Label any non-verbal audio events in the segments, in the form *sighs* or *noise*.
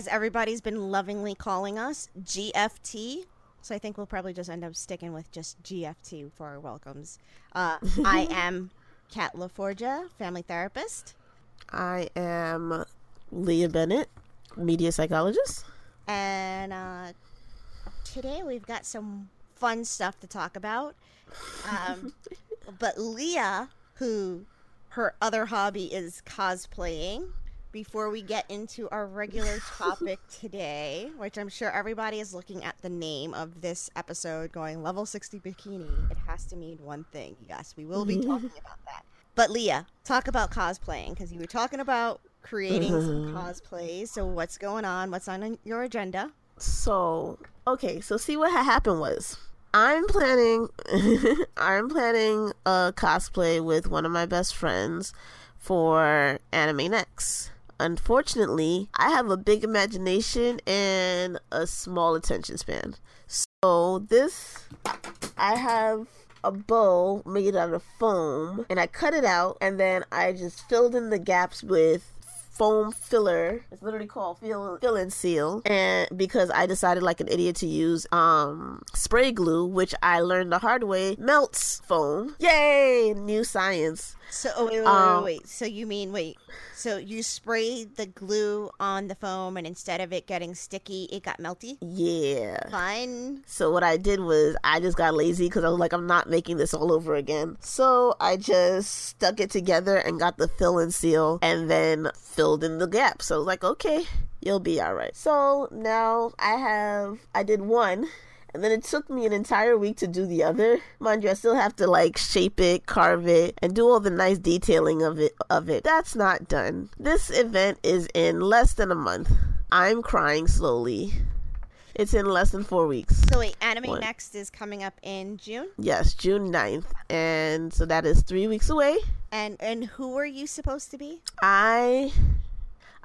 As everybody's been lovingly calling us GFT. So I think we'll probably just end up sticking with just GFT for our welcomes. Uh, I *laughs* am Kat LaForgia, family therapist, I am Leah Bennett, media psychologist. and uh, today we've got some fun stuff to talk about. Um, *laughs* but Leah, who her other hobby is cosplaying, before we get into our regular *laughs* topic today, which I'm sure everybody is looking at the name of this episode going level 60 bikini, it has to mean one thing. Yes, we will be talking *laughs* about that. But Leah, talk about cosplaying because you were talking about creating some *laughs* cosplays. So what's going on? What's on your agenda? So, okay, so see what ha- happened was I'm planning I'm planning a cosplay with one of my best friends for Anime Next. Unfortunately, I have a big imagination and a small attention span. So, this I have a bowl made out of foam and I cut it out and then I just filled in the gaps with foam filler. It's literally called fill fill and seal. And because I decided like an idiot to use um spray glue, which I learned the hard way, melts foam. Yay! New science. So oh, wait, wait, Um, wait, wait. So you mean wait? So you sprayed the glue on the foam, and instead of it getting sticky, it got melty. Yeah. Fun. So what I did was I just got lazy because I was like, I'm not making this all over again. So I just stuck it together and got the fill and seal and then filled in the gaps. So I was like, okay, you'll be all right. So now I have, I did one. And then it took me an entire week to do the other. Mind you, I still have to like shape it, carve it, and do all the nice detailing of it of it. That's not done. This event is in less than a month. I'm crying slowly. It's in less than four weeks. So wait, Anime What? Next is coming up in June, Yes, June 9th. And so that is three weeks away. and and who are you supposed to be? I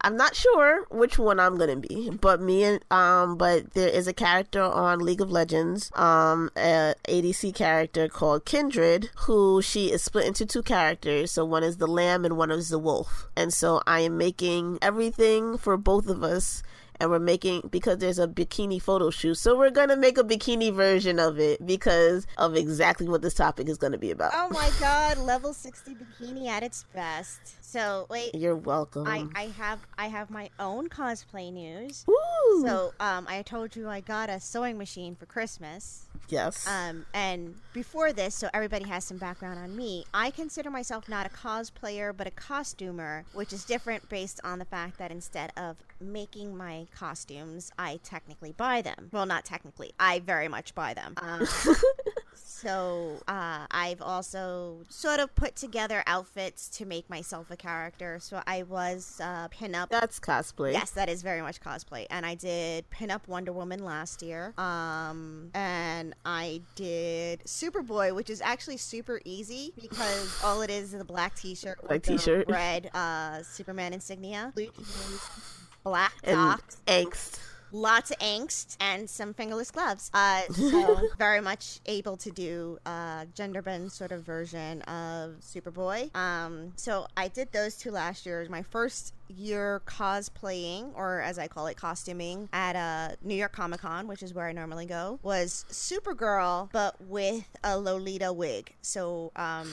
I'm not sure which one I'm gonna be, but me and um, but there is a character on League of Legends, um, a ADC character called Kindred, who she is split into two characters. So one is the lamb and one is the wolf, and so I am making everything for both of us. And we're making because there's a bikini photo shoot, so we're gonna make a bikini version of it because of exactly what this topic is gonna be about. Oh my God, level sixty bikini at its best. So wait, You're welcome. I I have I have my own cosplay news. Woo! So um, I told you I got a sewing machine for Christmas. yes. Um, and before this, so everybody has some background on me, I consider myself not a cosplayer, but a costumer, which is different based on the fact that instead of making my costumes, I technically buy them. Well, not technically, I very much buy them. *laughs* Um, so uh, I've also sort of put together outfits to make myself a character. So I was uh, pinup. That's cosplay. Yes, that is very much cosplay. And I did pin up Wonder Woman last year. Um, and I did Superboy, which is actually super easy because all it is is a black T-shirt with Black t-shirt. red uh, Superman insignia, blue jeans, black socks angst. Lots of angst and some fingerless gloves. Uh, *laughs* so very much able to do a gender bend sort of version of Superboy. Um, so I did those two last year. My first year cosplaying, or as I call it, costuming at a New York Comic Con, which is where I normally go. Was Supergirl, but with a Lolita wig. So um,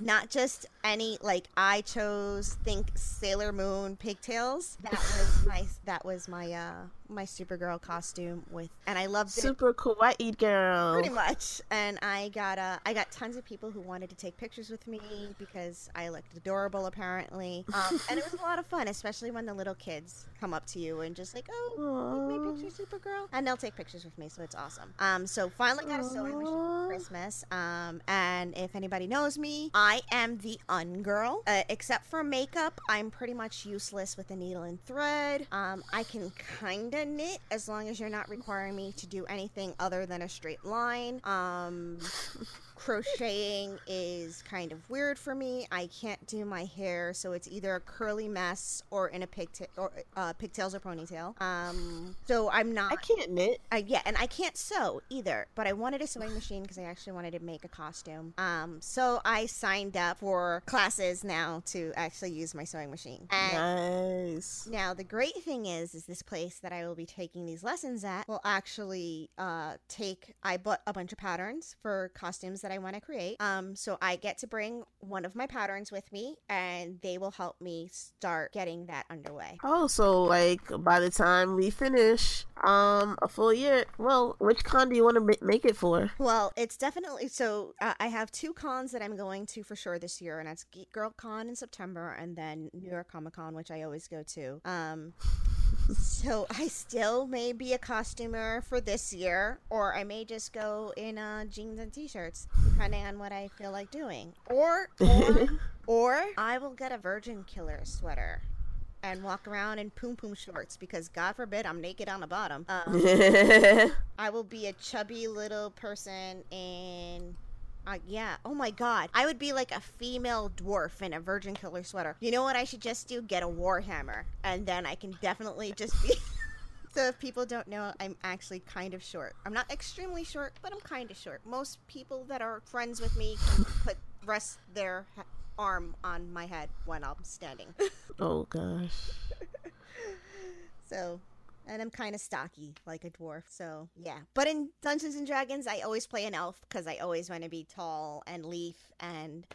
not just any like I chose think Sailor Moon pigtails. That was my that was my uh my Supergirl costume with, and I loved it Super kawaii girl. pretty much. And I got uh I got tons of people who wanted to take pictures with me because I looked adorable apparently, um, and it was a lot of fun, especially when the little kids come up to you and just like oh. Take my picture, Supergirl, and they'll take pictures with me, so it's awesome. Um, so finally got a sewing machine for Christmas. Um, and if anybody knows me, I am the ungirl. Uh, except for makeup, I'm pretty much useless with a needle and thread. Um, I can kinda knit as long as you're not requiring me to do anything other than a straight line. Um, *laughs* crocheting is kind of weird for me. I can't do my hair, so it's either a curly mess or in a pigtail or uh, pigtails or ponytail. Um, so I'm not. I can't knit. Uh, yeah, and I can't sew either, but I wanted a sewing machine because I actually wanted to make a costume. Um, so I signed up for classes now to actually use my sewing machine. And Nice. Now the great thing is, is this place that I will be taking these lessons at will actually uh, take. I bought a bunch of patterns for costumes that I want to create. Um, so I get to bring one of my patterns with me, and they will help me start getting that underway. Oh, so like by the time we finish, um, a full year. Well, which con do you want to make it for? Well, it's definitely so. Uh, I have two cons that I'm going to for sure this year, and that's Geek Girl Con in September, and then New York Comic Con, which I always go to. Um, *laughs* so I still may be a costumer for this year, or I may just go in uh, jeans and t-shirts, depending on what I feel like doing. Or, or, *laughs* or I will get a Virgin Killer sweater. And walk around in poom poom shorts because God forbid I'm naked on the bottom. Um, *laughs* I will be a chubby little person in. Uh, yeah. Oh my God. I would be like a female dwarf in a Virgin Killer sweater. You know what I should just do? Get a Warhammer, and then I can definitely just be. *laughs* so if people don't know, I'm actually kind of short. I'm not extremely short, but I'm kind of short. Most people that are friends with me can put rest their ha- arm on my head when I'm standing. *laughs* oh gosh. So, and I'm kind of stocky, like a dwarf. So, yeah. But in Dungeons and Dragons, I always play an elf because I always want to be tall and leaf and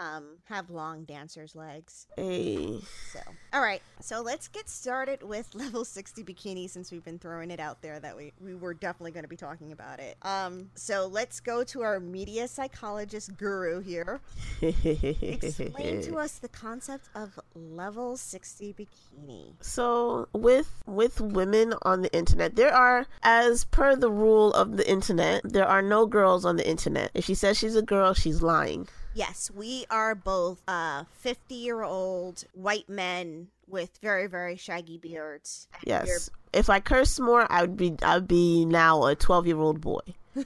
um, have long dancer's legs. Hey. So, all right. So let's get started with *laughs* level 60 bikini since we've been throwing it out there that we, we were definitely going to be talking about it. Um, so let's go to our media psychologist guru here. Explain to *laughs* us the concept of level 60 bikini. So with with women on the internet, there are as per the rule of the internet, there are no girls on the internet. If she says she's a girl, she's lying. Yes, we are both uh 50 year old white men with very very shaggy beards. Yes. You're- If I curse more, I would be I would be now a 12-year-old boy. *laughs*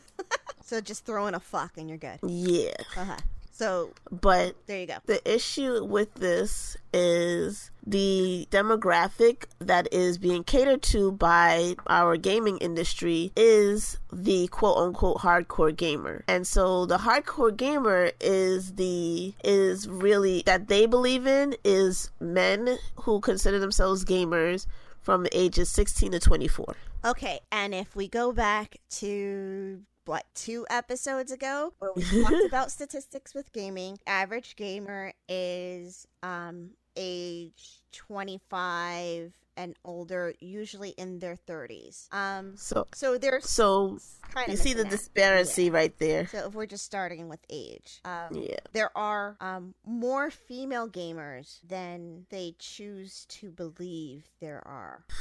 So just throw in a fuck and you're good. Yeah. Uh-huh. So But there you go. the issue with this is the demographic that is being catered to by our gaming industry is the quote unquote hardcore gamer. And so the hardcore gamer is the is really that they believe in is men who consider themselves gamers from the ages 16 to 24. Okay, and if we go back to what two episodes ago where we talked *laughs* about statistics with gaming, average gamer is um age 25 and older, usually in their 30s. Um So so there's so kind of you see the disparity Yeah. right there. So if we're just starting with age, um, Yeah. there are um, more female gamers than they choose to believe there are. *laughs*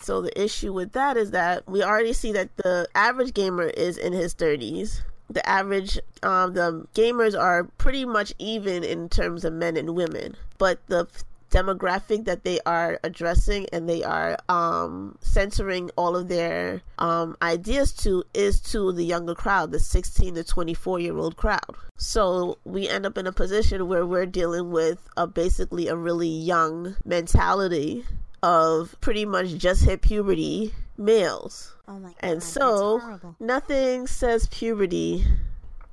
so the issue with that is that we already see that the average gamer is in his 30s. The average, um, the gamers are pretty much even in terms of men and women, but the demographic that they are addressing and they are um, censoring all of their um, ideas to is to the younger crowd, the 16 to 24 year old crowd. So we end up in a position where we're dealing with a basically a really young mentality of pretty much just hit puberty males. Oh my god! And so nothing says puberty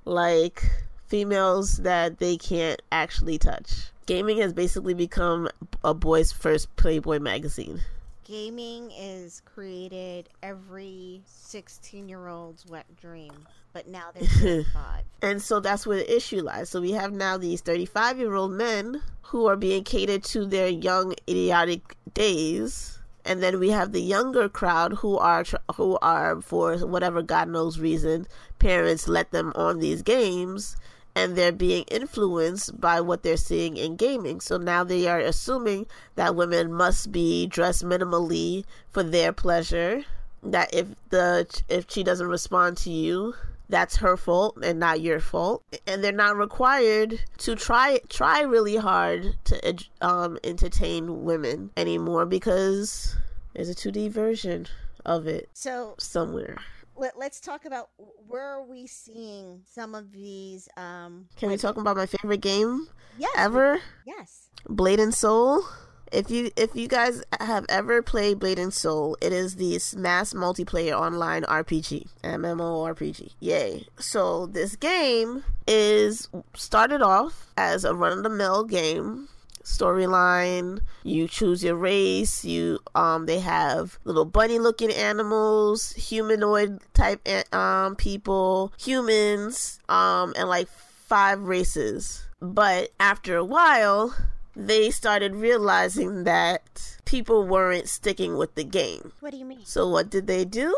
like females that they can't actually touch. Gaming has basically become a boy's first Playboy magazine. gaming is created every 16 year old's wet dream, but now they're *laughs* 35. And so that's where the issue lies. So we have now these 35 year old men who are being catered to their young, idiotic days. And then we have the younger crowd who are who are for whatever God knows reason, parents let them on these games, and they're being influenced by what they're seeing in gaming. So now they are assuming that women must be dressed minimally for their pleasure. That if the if she doesn't respond to you, that's her fault and not your fault and they're not required to try try really hard to um entertain women anymore because there's a 2D version of it So somewhere. let, let's talk about where are we seeing some of these. Um, Can we talk about my favorite game yes, ever? Yes. Blade and Soul. If you if you guys have ever played Blade and Soul, it is the mass multiplayer online RPG, MMORPG. Yay! So this game is started off as a run of the mill game storyline. You choose your race. You um they have little bunny looking animals, humanoid type um people, humans, um and like five races. But after a while, they started realizing that people weren't sticking with the game. What do you mean? So what did they do?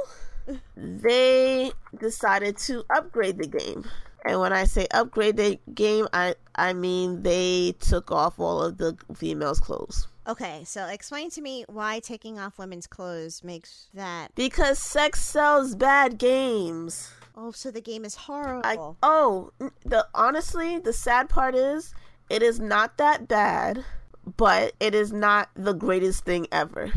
they decided to upgrade the game. And when I say upgrade the game, I I mean they took off all of the females' clothes. Okay, so explain to me why taking off women's clothes makes that. Because sex sells bad games. Oh, so the game is horrible. I, oh, the honestly, the sad part is it is not that bad, but it is not the greatest thing ever.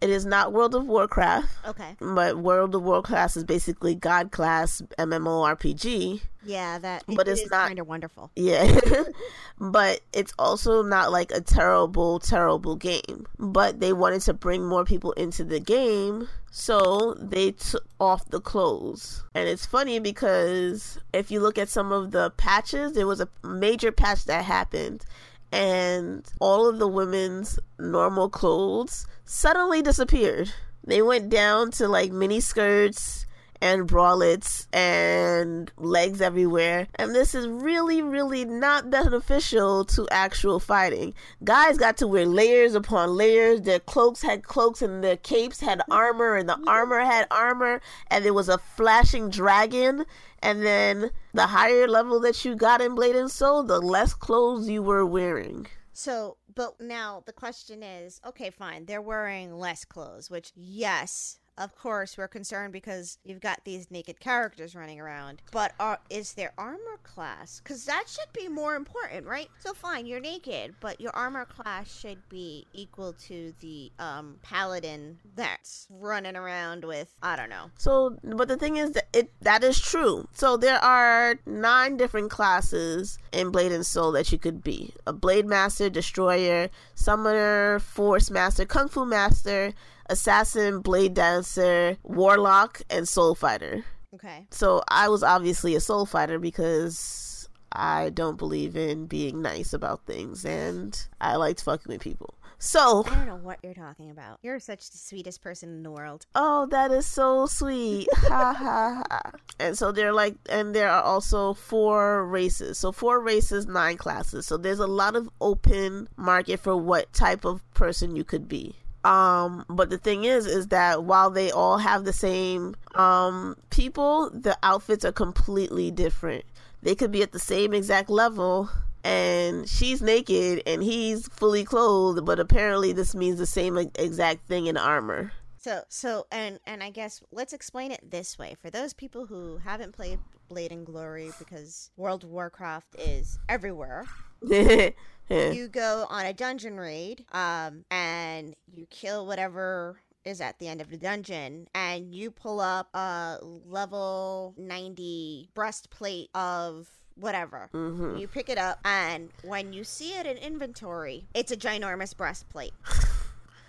It is not World of Warcraft. Okay. But World of Warcraft is basically God class MMORPG. Yeah, that. But it it's not kind of wonderful. Yeah, *laughs* but it's also not like a terrible, terrible game. But they wanted to bring more people into the game, so they took off the clothes. And it's funny because if you look at some of the patches, there was a major patch that happened and all of the women's normal clothes suddenly disappeared. They went down to like mini skirts and bralettes and legs everywhere. And this is really, really not beneficial to actual fighting. Guys got to wear layers upon layers. Their cloaks had cloaks and their capes had armor and the armor had armor. And there was a flashing dragon and then the higher level that you got in Blade and Soul, the less clothes you were wearing. So, but now the question is okay, fine, they're wearing less clothes, which, yes, of course, we're concerned because you've got these naked characters running around. But are, is their armor class? Because that should be more important, right? So fine, you're naked, but your armor class should be equal to the um, paladin that's running around with I don't know. So, but the thing is that it that is true. So there are nine different classes in Blade and Soul that you could be: a Blade Master, Destroyer, Summoner, Force Master, Kung Fu Master assassin, blade dancer, warlock, and soul fighter. Okay. So I was obviously a soul fighter because I don't believe in being nice about things and I liked fucking with people. So I don't know what you're talking about. You're such the sweetest person in the world. Oh, that is so sweet. ha ha ha. And so they're like and there are also four races. So four races, nine classes. So there's a lot of open market for what type of person you could be. Um, but the thing is, is that while they all have the same um people, the outfits are completely different. They could be at the same exact level, and she's naked and he's fully clothed, but apparently this means the same exact thing in armor. So, so, and and I guess let's explain it this way for those people who haven't played Blade and Glory because World of Warcraft is everywhere. *laughs* you go on a dungeon raid, um, and you kill whatever is at the end of the dungeon and you pull up a level 90 breastplate of whatever. Mm-hmm. You pick it up, and when you see it in inventory, it's a ginormous breastplate. *laughs*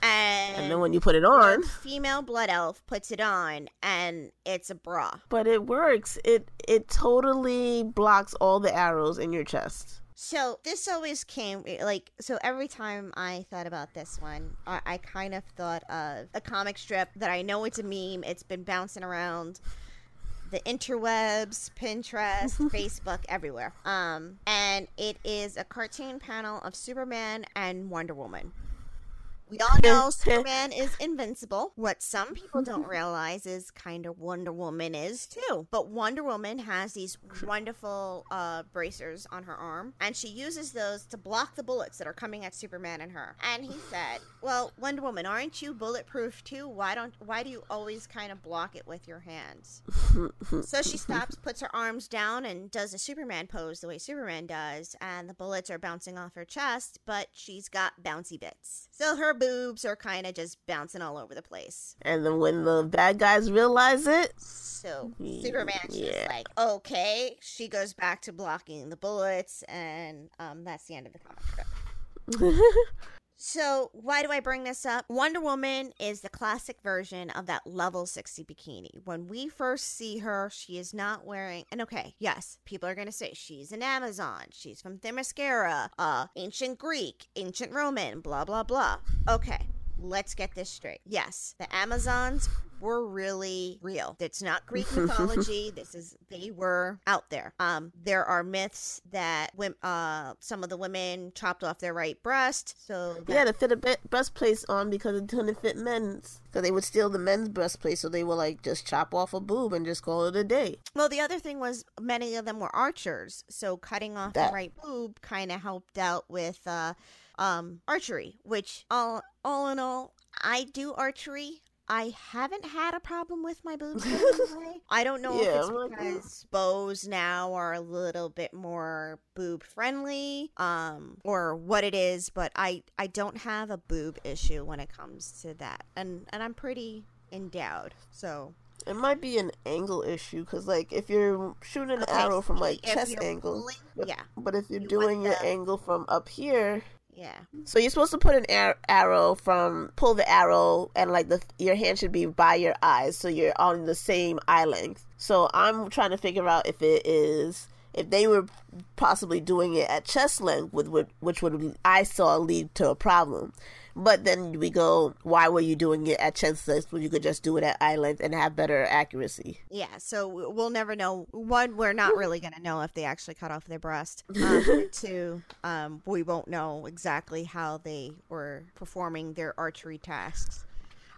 And, and then when you put it on, female blood elf puts it on, and it's a bra. But it works. It it totally blocks all the arrows in your chest. So this always came like so every time I thought about this one, I, I, kind of thought of a comic strip that I know it's a meme. It's been bouncing around the interwebs, Pinterest, *laughs* Facebook, everywhere. Um, and it is a cartoon panel of Superman and Wonder Woman. We all know *laughs* Superman is invincible. What some people don't realize is kind of Wonder Woman is too. But Wonder Woman has these wonderful uh, bracers on her arm, and she uses those to block the bullets that are coming at Superman and her. And he said, "Well, Wonder Woman, aren't you bulletproof too? Why don't why do you always kind of block it with your hands?" so she stops, puts her arms down, and does a Superman pose the way Superman does, and the bullets are bouncing off her chest, but she's got bouncy bits. So her boobs are kind of just bouncing all over the place. And then when the bad guys realize it, so Superman's yeah. just like, okay. She goes back to blocking the bullets, and um, that's the end of the comic strip. *laughs* So, why do I bring this up? Wonder Woman is the classic version of that level 60 bikini. When we first see her, she is not wearing, and okay, yes, people are going to say she's an Amazon, she's from Themyscira, uh, ancient Greek, ancient Roman, blah, blah, blah. Okay, let's get this straight. Yes, the Amazons were really real. It's not Greek mythology. *laughs* this is they were out there. Um, there are myths that uh some of the women chopped off their right breast, so that, Yeah, to fit a be- breastplate on because it couldn't fit men's. Because they would steal the men's breastplate, so they would like just chop off a boob and just call it a day. Well, the other thing was many of them were archers, so cutting off That- the right boob kind of helped out with uh, um, archery. Which all all in all, I do archery. I haven't had a problem with my boobs. I *laughs* don't know Yeah, if it's because bows now are a little bit more boob friendly, um, or what it is. But I I don't have a boob issue when it comes to that, and and I'm pretty endowed. So It might be an angle issue because, like, if you're shooting an Okay, arrow from like chest angle, but, yeah. but if you're You doing your the- angle from up here, yeah. so you're supposed to put an ar- arrow from pull the arrow and like the your hand should be by your eyes, so you're on the same eye length. So I'm trying to figure out if it is if they were possibly doing it at chest length, with which, which would I saw lead to a problem. But then we go, why were you doing it at chest when you could just do it at eye length and have better accuracy? Yeah, so we'll never know. One, we're not really going to know if they actually cut off their breast. *laughs* Um, two, um, we won't know exactly how they were performing their archery tasks.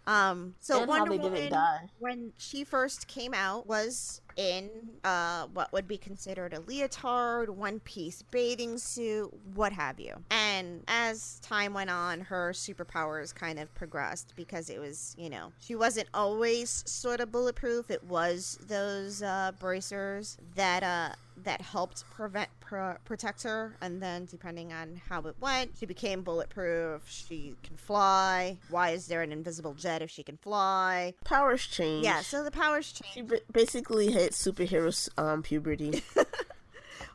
Um, so And how Wonder they didn't Woman, die. when she first came out, was in uh, what would be considered a leotard, one piece bathing suit, what have you. And as time went on, her superpowers kind of progressed because it was, you know, she wasn't always sort of bulletproof. It was those uh, bracers that uh, that helped prevent pro- protect her, and then depending on how it went, she became bulletproof. She can fly. Why is there an invisible jet if she can fly? Powers change. Yeah, so the powers She change. ba- basically hit superhero um, puberty. *laughs*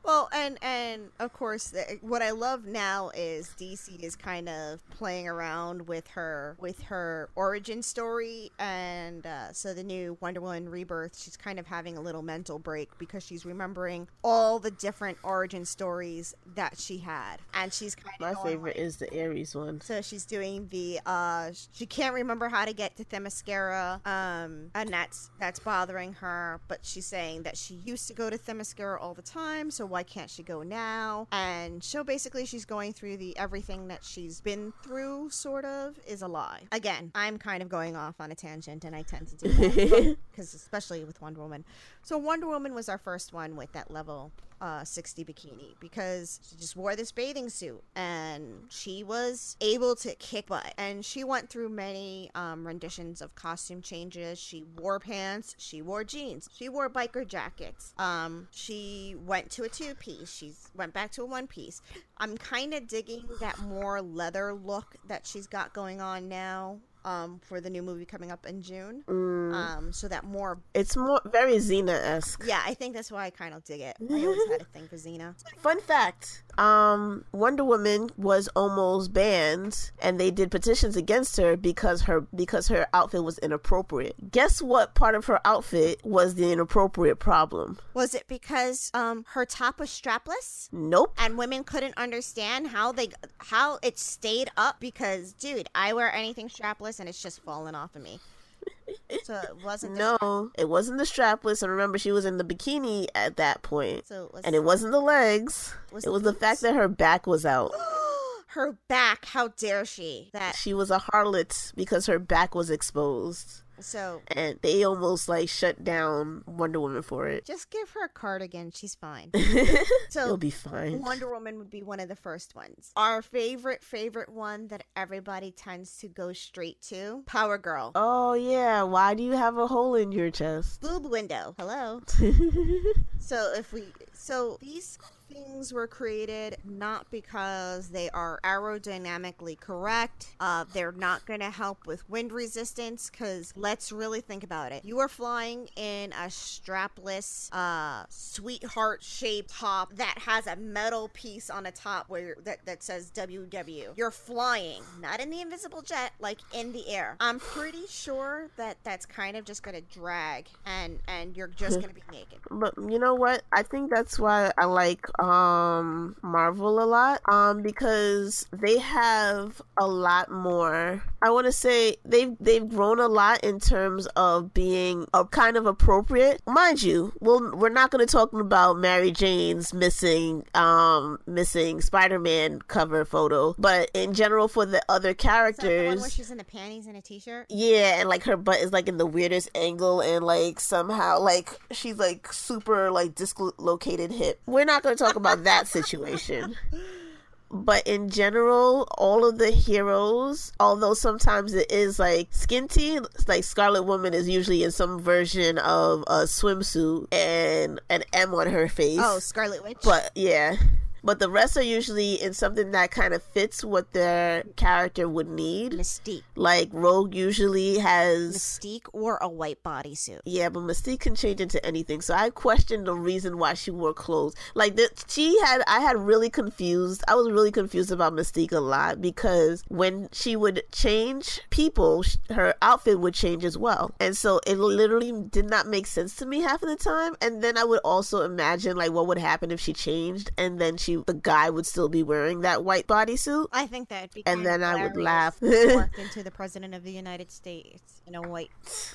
Well, and and of course, what I love now is DC is kind of playing around with her with her origin story, and uh, so the new Wonder Woman Rebirth, she's kind of having a little mental break because she's remembering all the different origin stories that she had, and she's kind of My favorite like- is the Ares one. so she's doing the uh she can't remember how to get to Themyscira um and that's that's bothering her but she's saying that she used to go to Themyscira all the time so why can't she go now? And so basically she's going through the everything that she's been through sort of is a lie. Again I'm kind of going off on a tangent and I tend to do that *laughs* because especially with Wonder Woman. So Wonder Woman was our first one with that level uh, 60 bikini because she just wore this bathing suit and she was able to kick butt. And she went through many um, renditions of costume changes. She wore pants, she wore jeans, she wore biker jackets. Um, she went to a two piece, she went back to a one piece. I'm kind of digging that more leather look that she's got going on now. Um, for the new movie coming up in June, um, so that more It's more very Xena esque. yeah, I think that's why I kind of dig it. I always had a thing for Xena. Fun fact: um, Wonder Woman was almost banned, and they did petitions against her because her because her outfit was inappropriate. Guess what? Part of her outfit was the inappropriate problem. Was it because um her top was strapless Nope. and women couldn't understand how they how it stayed up? Because dude, I wear anything strapless and it's just falling off of me. So it wasn't the No, it wasn't the strapless. And remember, she was in the bikini at that point, so it was and it wasn't the legs. Was it was the boots? fact that her back was out. *gasps* her back. How dare she? That She was a harlot because her back was exposed. So and they almost like shut down Wonder Woman for it. just give her a cardigan. She's fine. *laughs* so It'll be fine. Wonder Woman would be one of the first ones. Our favorite, favorite one that everybody tends to go straight to Power Girl. Oh yeah, why do you have a hole in your chest? Boob window. Hello. *laughs* So if we, so these things were created not because they are aerodynamically correct. Uh, they're not going to help with wind resistance because let's really think about it. You are flying in a strapless, uh, sweetheart shaped top that has a metal piece on the top where that, that says WW. You're flying, not in the invisible jet, like in the air. I'm pretty sure that that's kind of just going to drag and and you're just *laughs* going to be naked. But you know what? I think that's why I like um Marvel a lot. Um because they have a lot more. I want to say they've they've grown a lot in terms of being a kind of appropriate. Mind you, well we're not going to talk about Mary Jane's missing um missing Spider-Man cover photo, but in general for the other that the one characters where she's in the panties and a t-shirt? yeah, and like her butt is like in the weirdest angle, and like somehow like she's like super like dislocated hip. We're not going to talk about that situation. But in general, all of the heroes, although sometimes it is like skinty, like Scarlet Woman is usually in some version of a swimsuit and an M on her face. Oh, Scarlet Witch. But yeah. But the rest are usually in something that kind of fits what their character would need. Mystique. Like Rogue usually has Mystique or a white bodysuit. yeah, but Mystique can change into anything. So I question the reason why she wore clothes. Like the, she had, I had really confused. I was really confused about Mystique a lot because when she would change people, her outfit would change as well, and so it literally did not make sense to me half of the time. And then I would also imagine like what would happen if she changed, and then she, the guy would still be wearing that white bodysuit. I think that'd be And kind of then I would laugh. Walked *laughs* into the president of the United States in a white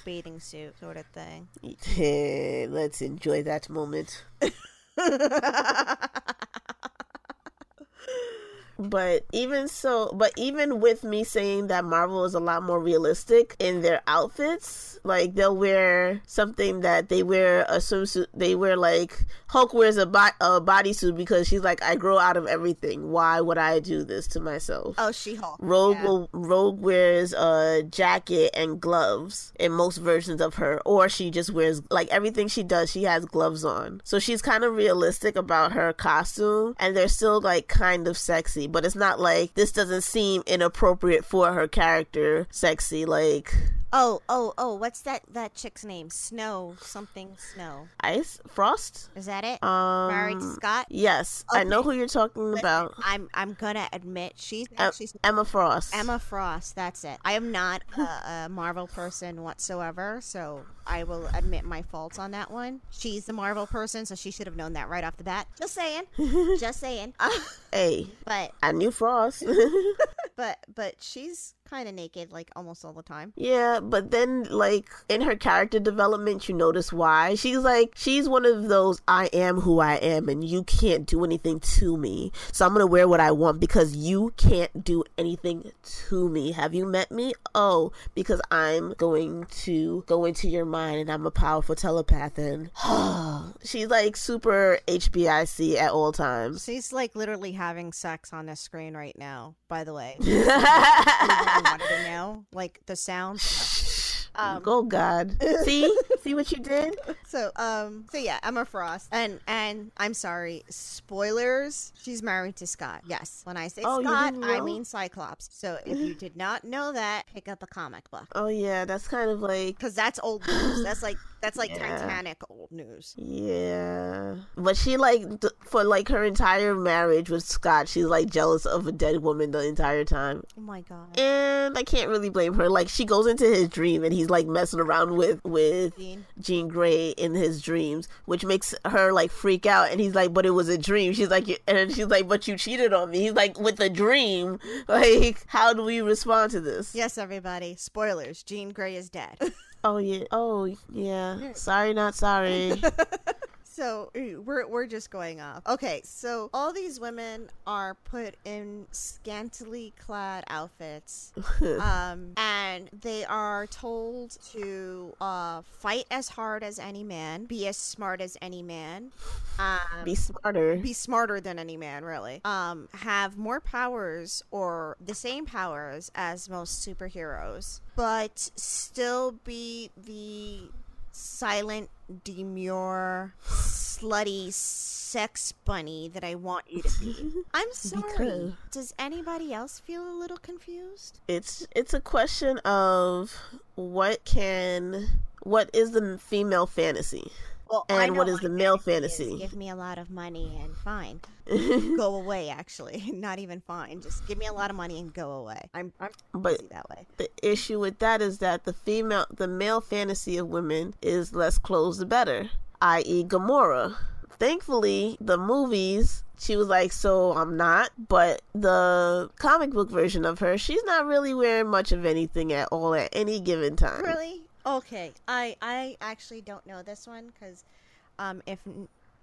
bathing suit, sort of thing. Hey, *laughs* Let's enjoy that moment. *laughs* But even so, but even with me saying that Marvel is a lot more realistic in their outfits, like they'll wear something that they wear a swimsuit, they wear like Hulk wears a, bo- a bodysuit because she's like, I grow out of everything. Why would I do this to myself? Oh, She-Hulk. Rogue Yeah. will Rogue wears a jacket and gloves in most versions of her, or she just wears like everything she does. She has gloves on, so she's kind of realistic about her costume, and they're still like kind of sexy, but it's not like this doesn't seem inappropriate for her character. Sexy, like Oh, oh, oh! What's that? That chick's name? Snow something. Snow. Ice Frost. Is that it? Um, Married Scott. Yes, I know who you're talking about. I'm. I'm gonna admit she's actually Emma Frost. Emma Frost. That's it. I am not a, a Marvel person whatsoever, so I will admit my faults on that one. She's the Marvel person, so she should have known that right off the bat. Just saying. *laughs* Just saying. Hey, but I knew Frost. *laughs* but but she's kind of naked like almost all the time. Yeah, but then like in her character development, you notice why. She's like she's one of those I am who I am and you can't do anything to me. So I'm going to wear what I want because you can't do anything to me. Have you met me? Oh, because I'm going to go into your mind and I'm a powerful telepath and *sighs* she's like super HBIC at all times. She's like literally having sex on the screen right now. By the way, *laughs* Anyone *laughs* wanted to know like the sound. Um, oh God! *laughs* See, see what you did. So, um, so yeah, Emma Frost, and and I'm sorry, spoilers. She's married to Scott. Yes, when I say Oh, Scott, I mean Cyclops. So if you did not know that, pick up a comic book Oh yeah, that's kind of like because that's old news. That's like that's like Yeah. Titanic old news. Yeah, but she like th- for like her entire marriage with Scott, she's like jealous of a dead woman the entire time, Oh my god. and I can't really blame her. Like she goes into his dream and he's like messing around with with Dean. Jean Grey in his dreams, which makes her like freak out. And he's like, "But it was a dream." She's like, and she's like, "But you cheated on me." He's like, "With a dream." *laughs* Like, how do we respond to this? Yes, everybody. Spoilers. Jean Grey is dead. *laughs* Oh yeah. Oh yeah. Sorry, not sorry. *laughs* So eh, we're we're just going off. Okay, so all these women are put in scantily clad outfits, *laughs* um, and they are told to uh, fight as hard as any man, be as smart as any man, um, Be smarter. be smarter than any man, really. Um, have more powers or the same powers as most superheroes, but still be the silent, demure, slutty sex bunny that I want you to be. *laughs* I'm sorry. Does anybody else feel a little confused? It's it's a question of what can what is the female fantasy Well, and what is the male fantasy. Give me a lot of money and fine. *laughs* go away. Actually, *laughs* not even fine. Just give me a lot of money and go away. I'm I'm But that way. the issue with that is that the female the male fantasy of women is less clothes the better, i.e. Gamora. Thankfully, the movies she was like, so I'm not, but the comic book version of her, she's not really wearing much of anything at all at any given time. Really? Okay. I I actually don't know this one because um, if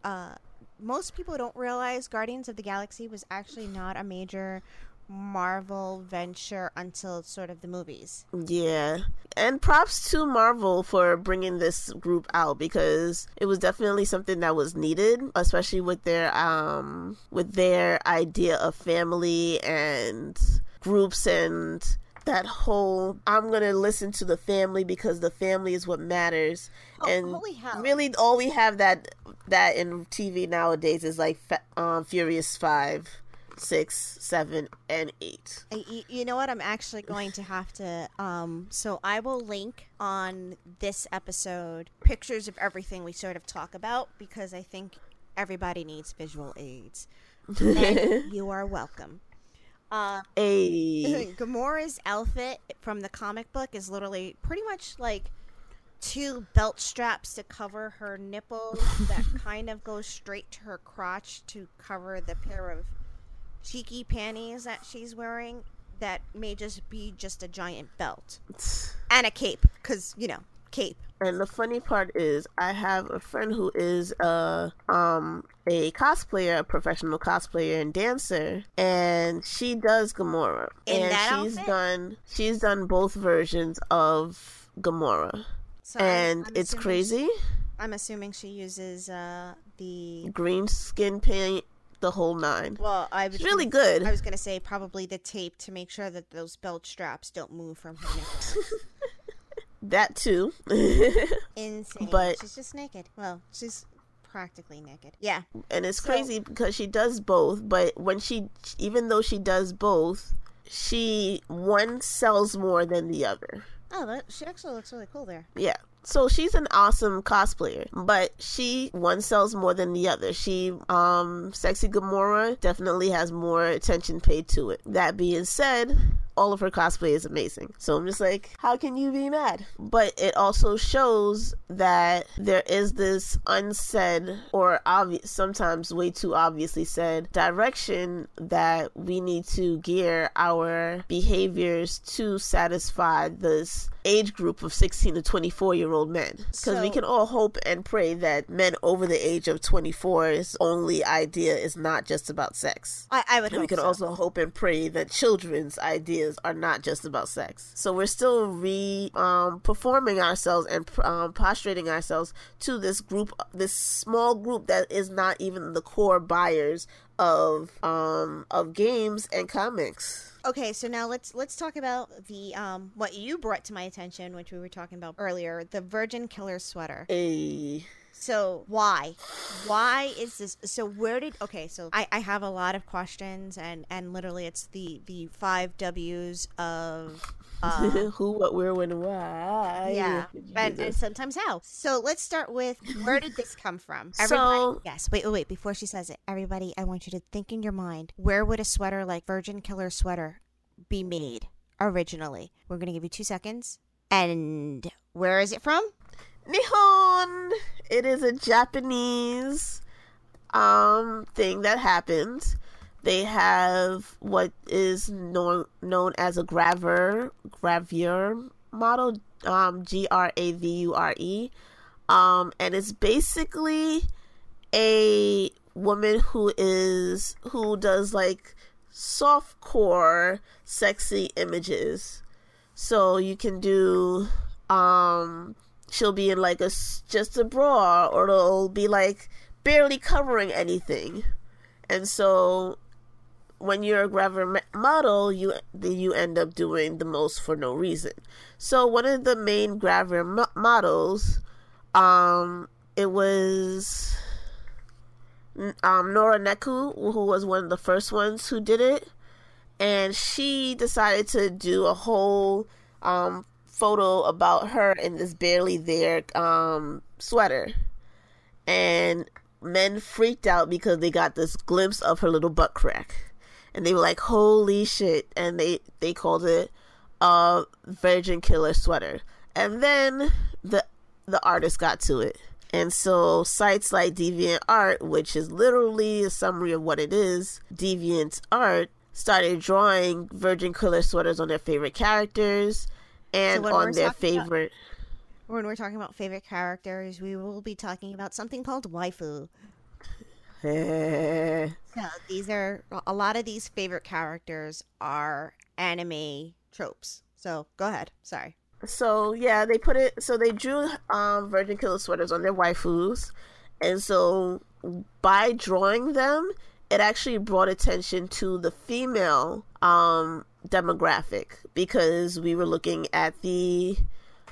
uh, most people don't realize Guardians of the Galaxy was actually not a major Marvel venture until sort of the movies. Yeah. And props to Marvel for bringing this group out because it was definitely something that was needed, especially with their um with their idea of family and groups and that whole I'm going to listen to the family because the family is what matters. Oh, and really all we have that that in TV nowadays is like um Furious Five, six, seven, and 8. Uh, You know what? I'm actually going to have to. Um, so I will link on this episode pictures of everything we sort of talk about because I think everybody needs visual aids. *laughs* you are welcome. Uh, Hey. *laughs* Gamora's outfit from the comic book is literally pretty much like two belt straps to cover her nipples that *laughs* kind of go straight to her crotch to cover the pair of cheeky panties that she's wearing that may just be just a giant belt *sighs* and a cape because you know cape And the funny part is, I have a friend who is a um a cosplayer, a professional cosplayer and dancer, and she does Gamora, In and she's outfit? done she's done both versions of Gamora, so I'm- and I'm it's assuming- crazy. i'm assuming she uses uh the Green skin paint, the whole nine. well i was It's really gonna- good. i was gonna say probably the tape to make sure that those belt straps don't move from her *laughs* nipples That too. insane. *laughs* But- she's just naked. Well she's practically naked. Yeah. And it's So- crazy because she does both but when she even though she does both she one sells more than the other. Oh that, she actually looks really cool there. Yeah. So she's an awesome cosplayer but she one sells more than the other. She um sexy gamora definitely has more attention paid to it. That being said all of her cosplay is amazing. So i'm just like how can you be mad? But it also shows that there is this unsaid or obvious sometimes way too obviously said direction that we need to gear our behaviors to satisfy this age group of 16 to 24 year old men. Because we can all hope and pray that men over the age of 24's only idea is not just about sex. I, I would we can so. also hope and pray that children's are not just about sex. So we're still re um, performing ourselves and um, prostrating ourselves to this group, this small group that is not even the core buyers of um, of games and comics. Okay, so now let's let's talk about the um what you brought to my attention, which we were talking about earlier, the Virgin Killer sweater. A So why, why is this? So where did? Okay, so I I have a lot of questions, and and literally it's the the five W's of. *laughs* Uh, who, what, where, when, why? yeah, and, and sometimes how. So let's start with where did this come from? *laughs* So- yes, wait, wait, wait. Before she says it, everybody, I want you to think in your mind: where would a sweater like Virgin Killer sweater be made originally? We're gonna give you two seconds. And where is it from? Nihon. It is a Japanese um thing that happens. They have what is known known as a gravure gravure model, um, G R A V U R E, um, and it's basically a woman who is who does like soft core sexy images. So you can do um she'll be in like a just a bra or it'll be like barely covering anything. And so when you're a gravure model, you you end up doing the most for no reason. So one of the main gravure mo- models Um, it was um Nora Neku who was one of the first ones who did it, and she decided to do a whole um photo about her in this barely there um sweater, and men freaked out because they got this glimpse of her little butt crack, and they were like, "Holy shit!" and they they called it a Virgin Killer sweater, and then the the artist got to it. And so sites like Deviant Art, which is literally a summary of what it is, Deviant Art started drawing Virgin Killer sweaters on their favorite characters and So on their talking about- favorite When we're talking about favorite characters, we will be talking about something called waifu. *laughs* So these are a lot of these favorite characters are anime tropes. So go ahead. Sorry. So yeah, they put it. So they drew um, Virgin Killer sweaters on their waifus, and so by drawing them, it actually brought attention to the female um, demographic because we were looking at the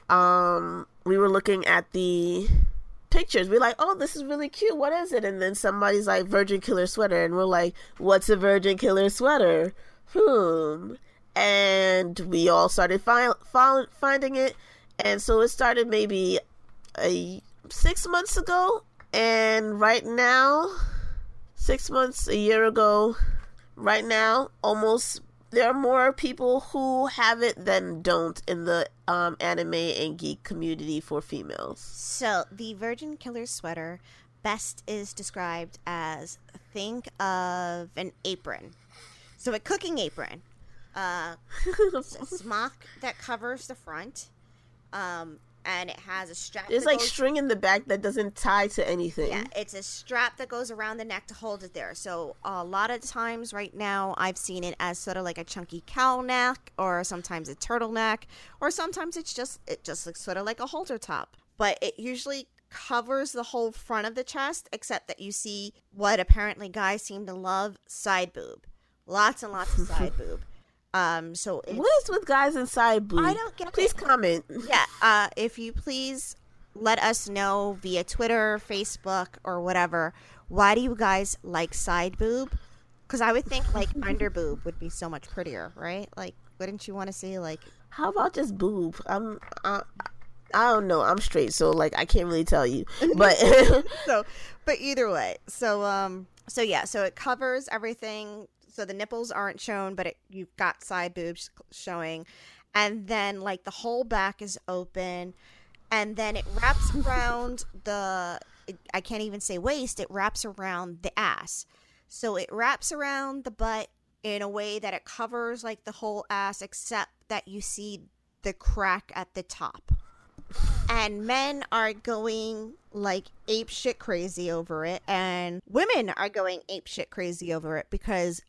um, we were looking at the pictures. We're like, oh, this is really cute. What is it? And then somebody's like, Virgin Killer sweater, and we're like, what's a Virgin Killer sweater? Hmm and we all started fi- fi- finding it and so it started maybe a six months ago and right now six months a year ago right now almost there are more people who have it than don't in the um, anime and geek community for females So the Virgin Killer sweater best is described as think of an apron. So a cooking apron. Uh, *laughs* a smock that covers the front. Um, and it has a strap. there's like goes- string in the back that doesn't tie to anything Yeah, it's a strap that goes around the neck to hold it there. So a lot of times right now, I've seen it as sort of like a chunky cow neck, or sometimes a turtleneck, or sometimes it's just it just looks sort of like a halter top. But it usually covers the whole front of the chest, except that you see what apparently guys seem to love side boob, lots and lots of *laughs* side boob. Um, so what is with guys inside boob I don't get please it. comment *laughs* yeah, uh, if you please let us know via Twitter, Facebook, or whatever, why do you guys like side boob? Because I would think like *laughs* under boob would be so much prettier, right? Like, wouldn't you want to see like? How about just boob? I'm I, I don't know. I'm straight, so like I can't really tell you. *laughs* But So, but either way, so um, so yeah, so it covers everything. So the nipples aren't shown, but it, you've got side boobs showing, and then like the whole back is open, and then it wraps *laughs* around the. I can't even say waist. It wraps around the ass, so it wraps around the butt in a way that it covers like the whole ass, except that you see the crack at the top and men are going like ape shit crazy over it and women are going ape shit crazy over it because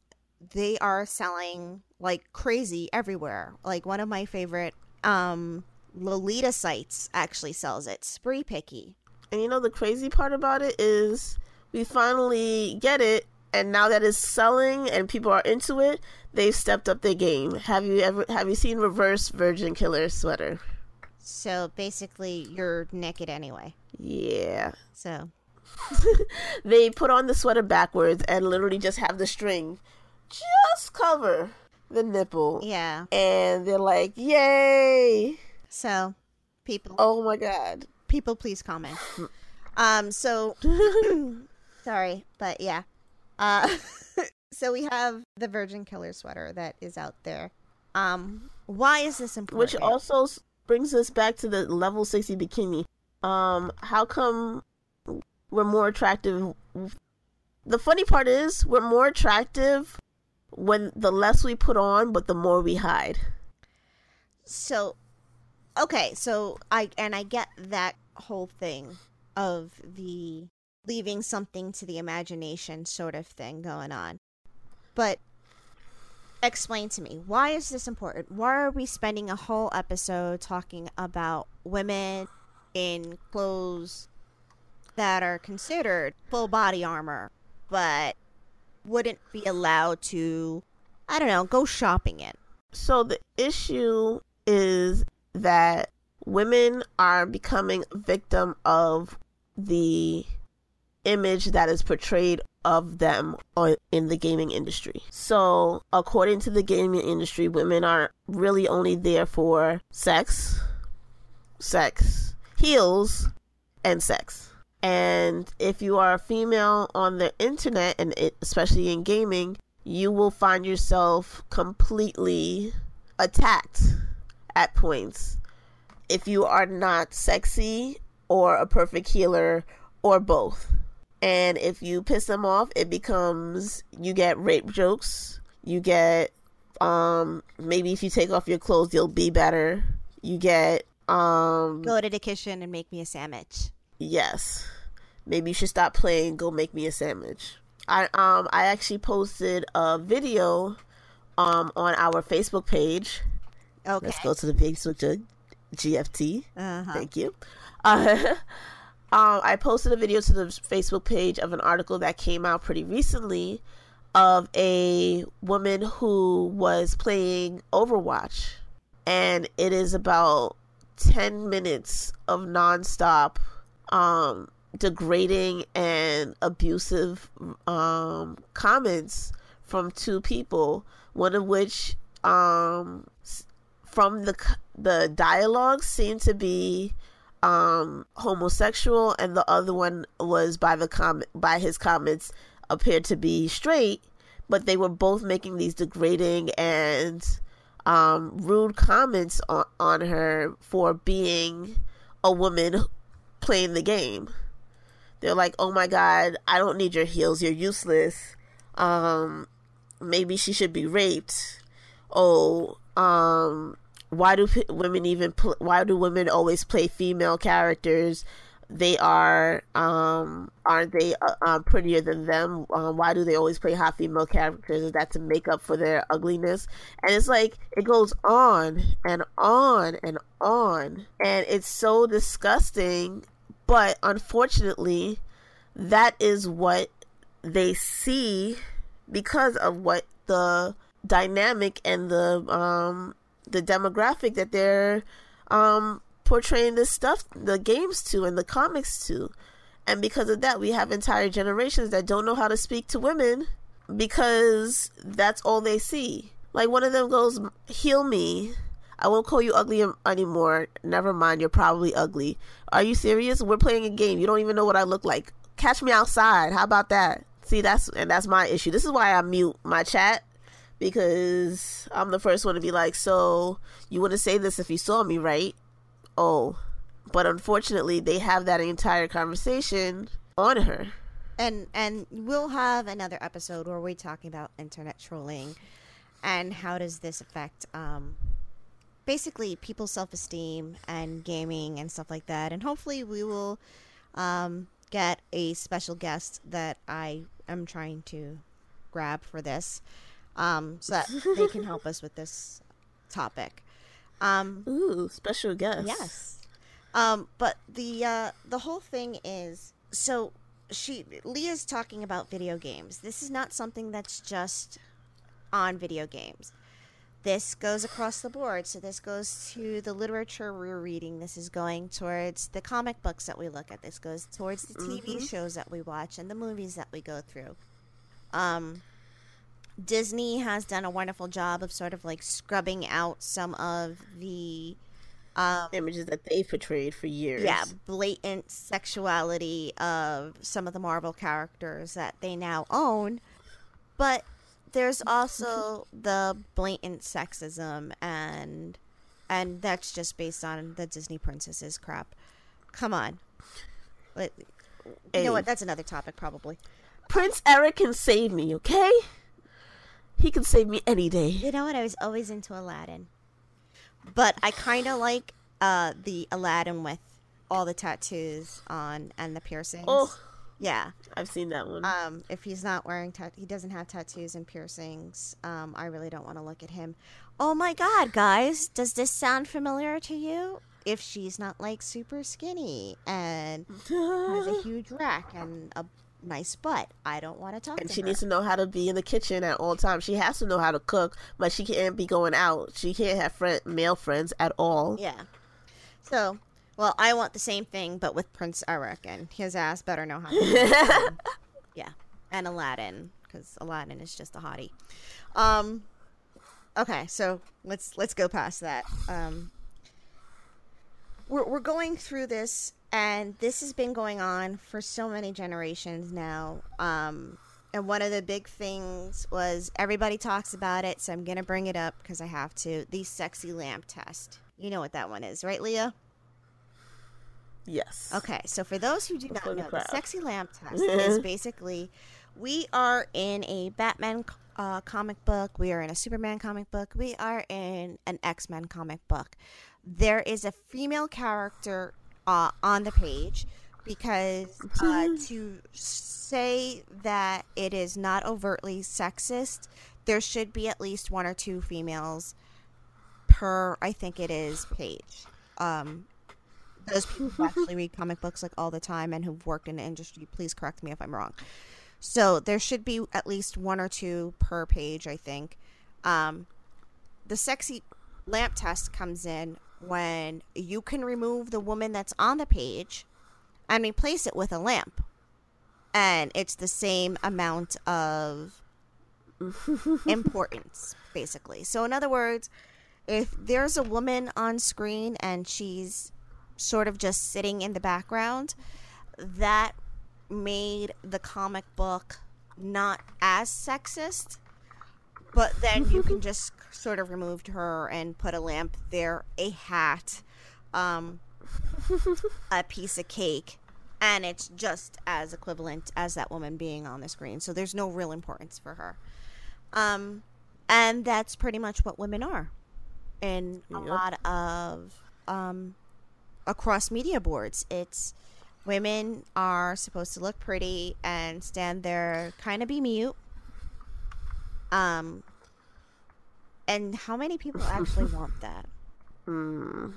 they are selling like crazy everywhere like one of my favorite um lolita sites actually sells it SpreePicky and you know the crazy part about it is we finally get it, and now that it's selling and people are into it, they've stepped up their game. Have you ever have you seen Reverse Virgin Killer sweater? so basically you're naked anyway Yeah. so *laughs* they put on the sweater backwards and literally just have the string just cover the nipple. yeah And they're like, "Yay!" so people Oh my god. people please comment um so *laughs* sorry but yeah uh *laughs* so we have the virgin killer sweater that is out there um why is this important Which also brings us back to the level 60 bikini. Um, how come we're more attractive? The funny part is, we're more attractive when the less we put on, but the more we hide. so okay so i and i get that whole thing of the leaving something to the imagination sort of thing going on but explain to me why is this important why are we spending a whole episode talking about women in clothes that are considered full body armor but wouldn't be allowed to i don't know go shopping in So the issue is that women are becoming victim of the image that is portrayed of them on, in the gaming industry. So, according to the gaming industry, women are really only there for sex, sex, heels, and sex. And if you are a female on the internet, and especially in gaming, you will find yourself completely attacked at points if you are not sexy or a perfect healer or both. And if you piss them off, it becomes you get rape jokes. You get um maybe if you take off your clothes you'll be better. You get um Go to the kitchen and make me a sandwich. Yes. Maybe you should stop playing, go make me a sandwich. I um I actually posted a video um on our Facebook page. Okay. Let's go to the Facebook GFT. Uh-huh. Thank you. Uh, *laughs* um, I posted a video to the Facebook page of an article that came out pretty recently of a woman who was playing Overwatch, and it is about ten minutes of nonstop um, degrading and abusive um, comments from two people. One of which, um, from the the dialogue, seemed to be um homosexual and the other one was by the comment by his comments appeared to be straight but they were both making these degrading and um rude comments on, on her for being a woman playing the game. They're like oh my god i don't need your heels. You're useless. Um maybe she should be raped. Oh um why do p- women even pl- why do women always play female characters they are um aren't they uh, um, prettier than them? Um, why do they always play hot female characters? Is that to make up for their ugliness? And it's like it goes on and on and on. And it's so disgusting but unfortunately that is what they see because of what the dynamic and the um the demographic that they're um, portraying this stuff, the games to and the comics to. And because of that, we have entire generations that don't know how to speak to women because that's all they see. Like one of them goes, "Heal me." I won't call you ugly anymore. Never mind, you're probably ugly. Are you serious? We're playing a game. You don't even know what I look like. Catch me outside. How about that? See, that's and that's my issue. This is why I mute my chat because I'm the first one to be like, so you wouldn't say this if you saw me, right? Oh, but unfortunately, they have that entire conversation on her. And and we'll have another episode where we're talking about internet trolling and how does this affect um, basically people's self esteem and gaming and stuff like that. And hopefully, we will um, get a special guest that I am trying to grab for this um, so that they can help *laughs* us with this topic. Um, Ooh, special guest. Yes. Um, but the uh, the whole thing is so she Leah's talking about video games. This is not something that's just on video games. This goes across the board. So this goes to the literature we're reading. This is going towards the comic books that we look at. This goes towards the TV mm-hmm. shows that we watch and the movies that we go through. Um, Disney has done a wonderful job of sort of like scrubbing out some of the um, images that they portrayed for years. Yeah, blatant sexuality of some of the Marvel characters that they now own. But there's also *laughs* the blatant sexism and and that's just based on the Disney princesses crap. Come on. You know what? That's another topic probably. Prince Eric can save me, okay? He can save me any day. You know what? I was always into Aladdin, but I kind of like uh, the Aladdin with all the tattoos on and the piercings. Oh, yeah, I've seen that one. Um, if he's not wearing tat, he doesn't have tattoos and piercings. Um, I really don't want to look at him. Oh my God, guys, does this sound familiar to you? If she's not like super skinny and *laughs* has a huge rack and a nice butt. I don't want to talk. And to she her. needs to know how to be in the kitchen at all times. She has to know how to cook, but she can't be going out. She can't have friend male friends at all. Yeah. So, well, I want the same thing, but with Prince Eric, and his ass better know how. to *laughs* Yeah, and Aladdin, because Aladdin is just a hottie. Um, okay, so let's let's go past that. Um, we're we're going through this, and this has been going on for so many generations now. Um, and one of the big things was everybody talks about it, so I'm gonna bring it up because I have to. The sexy lamp test. You know what that one is, right, Leah? Yes. Okay, so for those who do not the know, the crowd. sexy lamp *laughs* test is basically we are in a Batman uh, comic book, we are in a Superman comic book, we are in an X Men comic book. There is a female character uh, on the page because uh, to say that it is not overtly sexist, there should be at least one or two females per, I think it is, page. Um, those people who actually read comic books like all the time and who've worked in the industry, please correct me if I'm wrong. So there should be at least one or two per page, I think. Um, the sexy lamp test comes in when you can remove the woman that's on the page and replace it with a lamp. And it's the same amount of *laughs* importance, basically. So, in other words, if there's a woman on screen and she's sort of just sitting in the background, that made the comic book not as sexist. But then you can *laughs* just sort of removed her and put a lamp there, a hat, um, *laughs* a piece of cake, and it's just as equivalent as that woman being on the screen. So there's no real importance for her. Um, and that's pretty much what women are in a Yep. lot of um, across media boards. It's women are supposed to look pretty and stand there, kind of be mute. Um, and how many people actually *laughs* want that? Mm,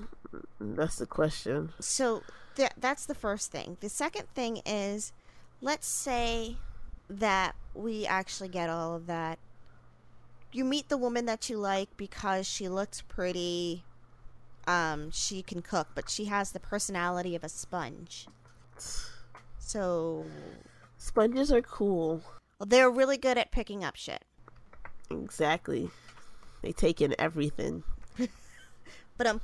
that's the question. So th- that's the first thing. The second thing is, let's say that we actually get all of that. You meet the woman that you like because she looks pretty. Um, she can cook, but she has the personality of a sponge. So Sponges are cool. they're really good at picking up shit. Exactly. They take in everything. *laughs* But um,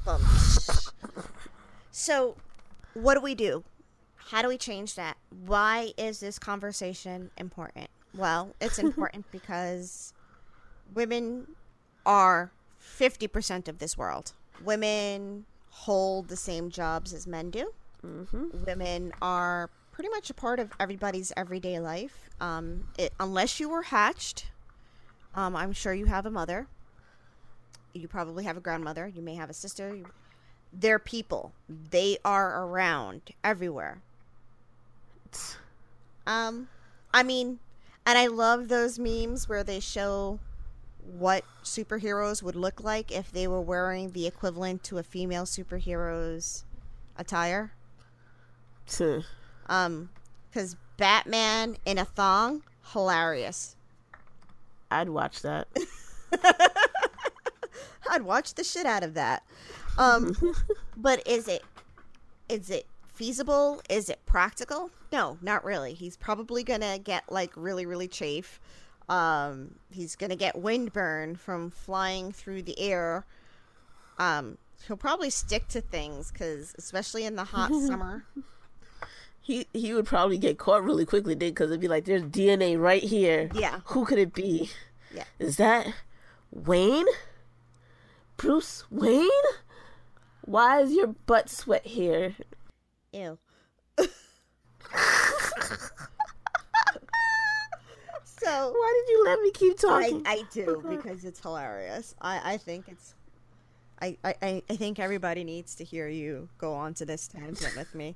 so, what do we do? How do we change that? Why is this conversation important? Well, it's *laughs* important because women are 50% of this world. Women hold the same jobs as men do. Mm-hmm. Women are pretty much a part of everybody's everyday life. Um, it, unless you were hatched, um, I'm sure you have a mother. You probably have a grandmother. You may have a sister. You, they're people. They are around everywhere. Um, I mean, and I love those memes where they show what superheroes would look like if they were wearing the equivalent to a female superhero's attire. Um, because Batman in a thong, hilarious. I'd watch that. *laughs* I'd watch the shit out of that. Um, *laughs* but is it is it feasible? Is it practical? No, not really. He's probably gonna get like really really chafe. Um, he's gonna get windburn from flying through the air. Um, he'll probably stick to things because, especially in the hot *laughs* summer. He he would probably get caught really quickly, then, because it'd be like, "There's DNA right here. Yeah. Who could it be? Yeah. Is that Wayne? Bruce Wayne? Why is your butt sweat here? Ew. so Why did you let me keep I, talking? I do because it's hilarious. I, I think it's I, I, I think everybody needs to hear you go on to this tangent with me.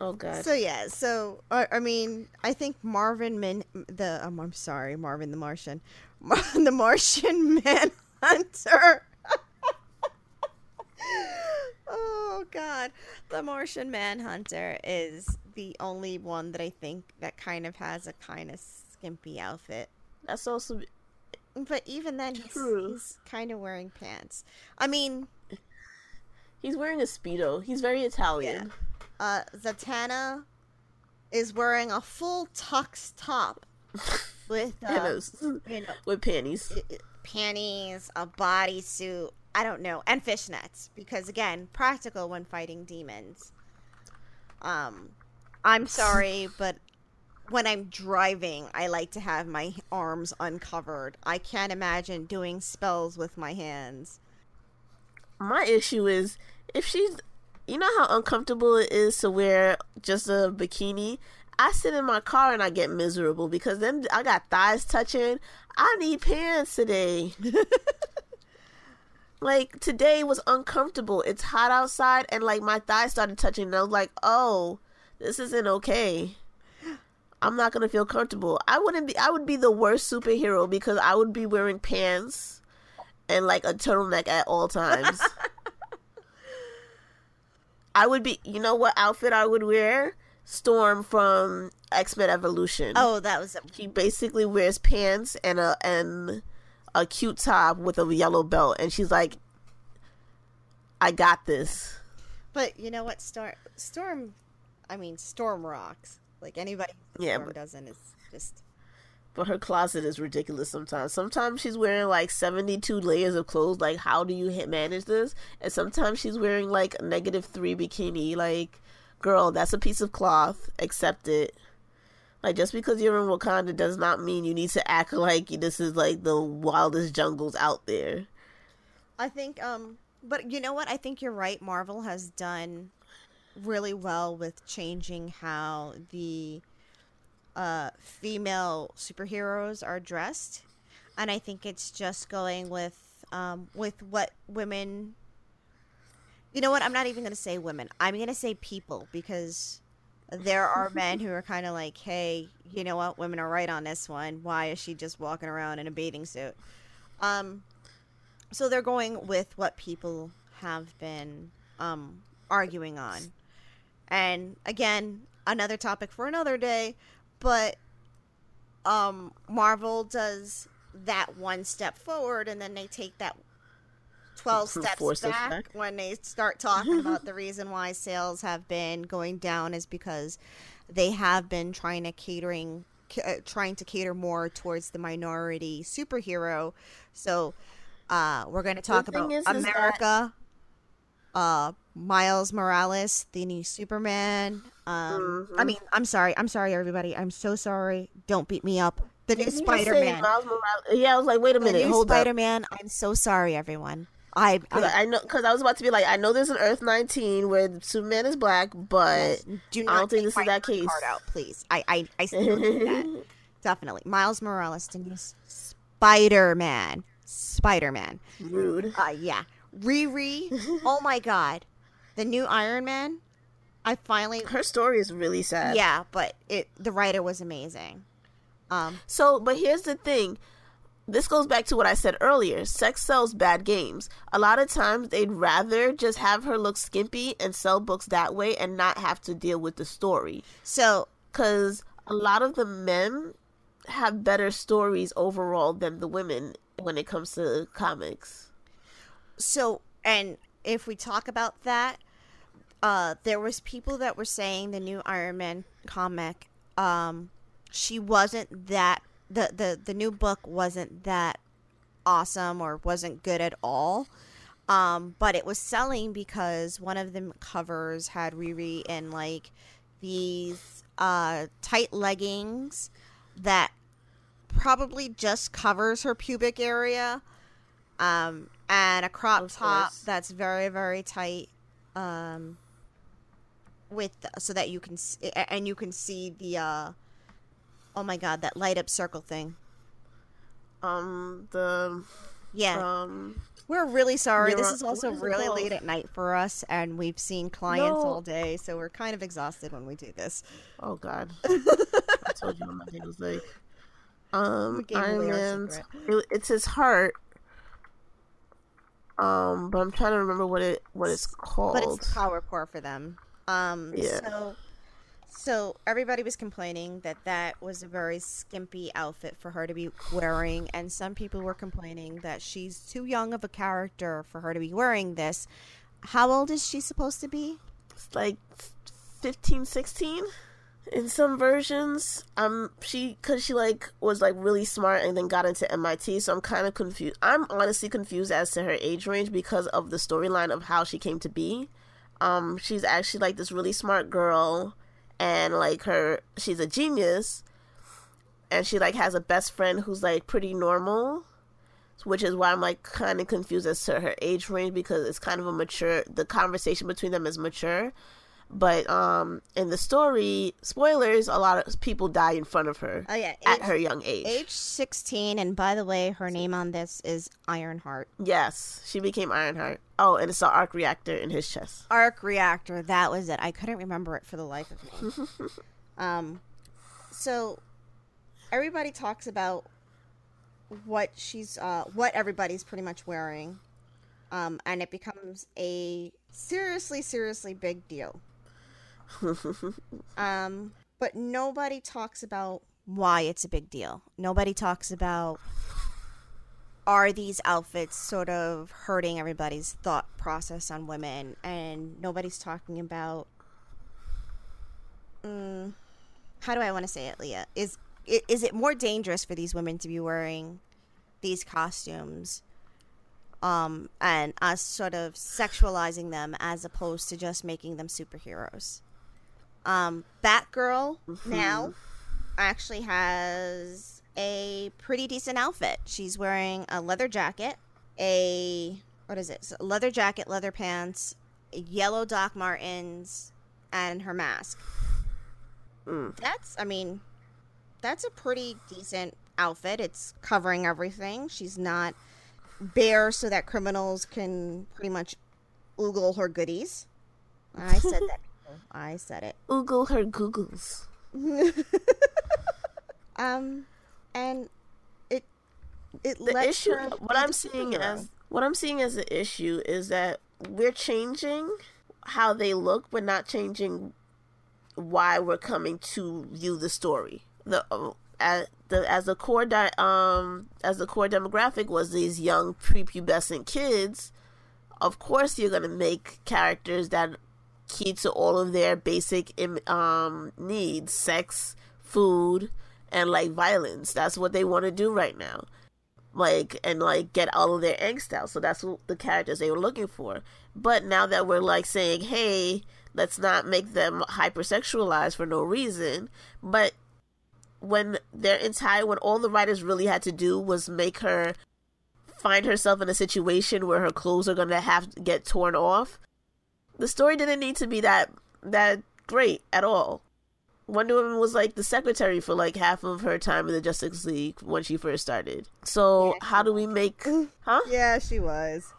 oh God. So yeah, so I, I mean, I think Marvin Min the um, I'm sorry, Marvin the Martian, *laughs* Mar- the Martian Manhunter. Oh God, the Martian Manhunter is the only one that I think that kind of has a kind of skimpy outfit. That's also But even then, he's, he's kind of wearing pants. I mean, He's wearing a speedo. He's very Italian. Uh, Zatanna is wearing a full tux top *laughs* with uh, you know, with panties. panties, a bodysuit. I don't know, and fishnets because again, practical when fighting demons. Um, I'm sorry, *laughs* but when I'm driving, I like to have my arms uncovered. I can't imagine doing spells with my hands. My issue is if she's, you know how uncomfortable it is to wear just a bikini. I sit in my car and I get miserable because then I got thighs touching. I need pants today. *laughs* like today was uncomfortable. It's hot outside and like my thighs started touching and I was like, "Oh, this isn't okay." I'm not going to feel comfortable. I wouldn't be I would be the worst superhero because I would be wearing pants and like a turtleneck at all times. *laughs* I would be, you know what outfit I would wear? Storm from X Men Evolution. Oh, that was a She basically wears pants and a and a cute top with a yellow belt, and she's like, "I got this." But you know what, Storm? Storm, I mean, Storm rocks. Like anybody, Yeah, Storm but- doesn't is just. But her closet is ridiculous sometimes. Sometimes she's wearing like 72 layers of clothes. Like, how do you manage this? And sometimes she's wearing like a negative three bikini. Like, girl, that's a piece of cloth. Accept it. Like, just because you're in Wakanda does not mean you need to act like this is like the wildest jungles out there. I think, um, but you know what? I think you're right. Marvel has done really well with changing how the uh, female superheroes are dressed, and I think it's just going with um, with what women. You know what? I'm not even going to say women. I'm going to say people because there are *laughs* men who are kind of like, "Hey, you know what? Women are right on this one. Why is she just walking around in a bathing suit?" Um, so they're going with what people have been um, arguing on. And again, another topic for another day, but um, Marvel does that one step forward and then they take that 12 steps Four steps back, back. when they start talking about *laughs* the reason why sales have been going down is because they have been trying to catering uh, trying to cater more towards the minority superhero. So uh, we're going to talk about is- is that- America, uh, Miles Morales, the new Superman. Um, I Mhm. mean, I'm sorry. I'm sorry, everybody. I'm so sorry. Don't beat me up. The new Spider Man. Yeah, I was like, wait a The minute, new hold Spider Man. I'm so sorry, everyone. I, I I know, because I was about to be like, I know there's an Earth 19 where Superman is black, but do I not don't think this is that case. card out, please. I, I, I still do that. *laughs* Definitely. Miles Morales, new Spider Man. Spider Man. rude. Uh, yeah. Riri. *laughs* oh my God. The new Iron Man. I finally. Her story is really sad. Yeah, but it. The writer was amazing. Um. So, but here's the thing. This goes back to what I said earlier. Sex sells bad games. A lot of times they'd rather just have her look skimpy and sell books that way and not have to deal with the story. So Because a lot of the men have better stories overall than the women when it comes to comics. so and if we talk about that uh there was people that were saying the new iron man comic um she wasn't that the the the new book wasn't that awesome or wasn't good at all um but it was selling because one of the covers had Riri in like these uh tight leggings that probably just covers her pubic area um, and a crop Of top course. that's very very tight um, with so that you can s- a- and you can see the uh, oh my god that light up circle thing Um, the yeah um, we're really sorry this is also is really late at night for us and we've seen clients No. all day so we're kind of exhausted when we do this oh god, *laughs* I told you what my day was like. Um, Iron away Man's. It, it's his heart. Um, but I'm trying to remember what it what it's called. but it's the power core for them. Um, Yeah. So, so everybody was complaining that that was a very skimpy outfit for her to be wearing, and some people were complaining that she's too young of a character for her to be wearing this. how old is she supposed to be? It's like 15, 16 in some versions. Um, she because she like was like really smart and then got into MIT. So I'm kind of confused. I'm honestly confused as to her age range because of the storyline of how she came to be. Um, she's actually like this really smart girl, and like her, she's a genius, and she like has a best friend who's like pretty normal which is why I'm like kind of confused as to her age range because it's kind of a mature. The conversation between them is mature, but um, in the story, spoilers, a lot of people die in front of her. Oh yeah, at her young age, age sixteen. And by the way, her name on this is Ironheart. Yes, she became Ironheart. Oh, and it's the arc reactor in his chest. Arc reactor. That was it. I couldn't remember it for the life of me. *laughs* um, so everybody talks about what she's uh, what everybody's pretty much wearing, um, and it becomes a seriously, seriously big deal. *laughs* um, but nobody talks about why it's a big deal. Nobody talks about are these outfits sort of hurting everybody's thought process on women, and nobody's talking about. Mm, how do I want to say it, Leah? Is is it more dangerous for these women to be wearing these costumes um, and us sort of sexualizing them as opposed to just making them superheroes. Um, Batgirl mm-hmm. now actually has a pretty decent outfit. She's wearing a leather jacket, a what is it? So leather jacket, leather pants, yellow Doc Martens, and her mask. Mm. That's, I mean, that's a pretty decent outfit. It's covering everything. She's not bare so that criminals can pretty much oogle her goodies. I said *laughs* that. I said it. Oogle her googles. *laughs* um, and it it the issue. What I'm seeing as what I'm seeing as an issue is that we're changing how they look, but not changing why we're coming to view the story the uh, as the as a core di- um as the core demographic was these young prepubescent kids, of course you're gonna make characters that key to all of their basic um needs, sex, food, and like violence. That's what they want to do right now. Like and like get all of their angst out. So that's what the characters they were looking for. But now that we're like saying, hey, let's not make them hypersexualized for no reason, but when their entire when all the writers really had to do was make her find herself in a situation where her clothes are gonna have to get torn off. The story didn't need to be that that great at all. Wonder Woman was like the secretary for like half of her time in the Justice League when she first started. So yeah, how do we make *clears throat* huh? Yeah, she was.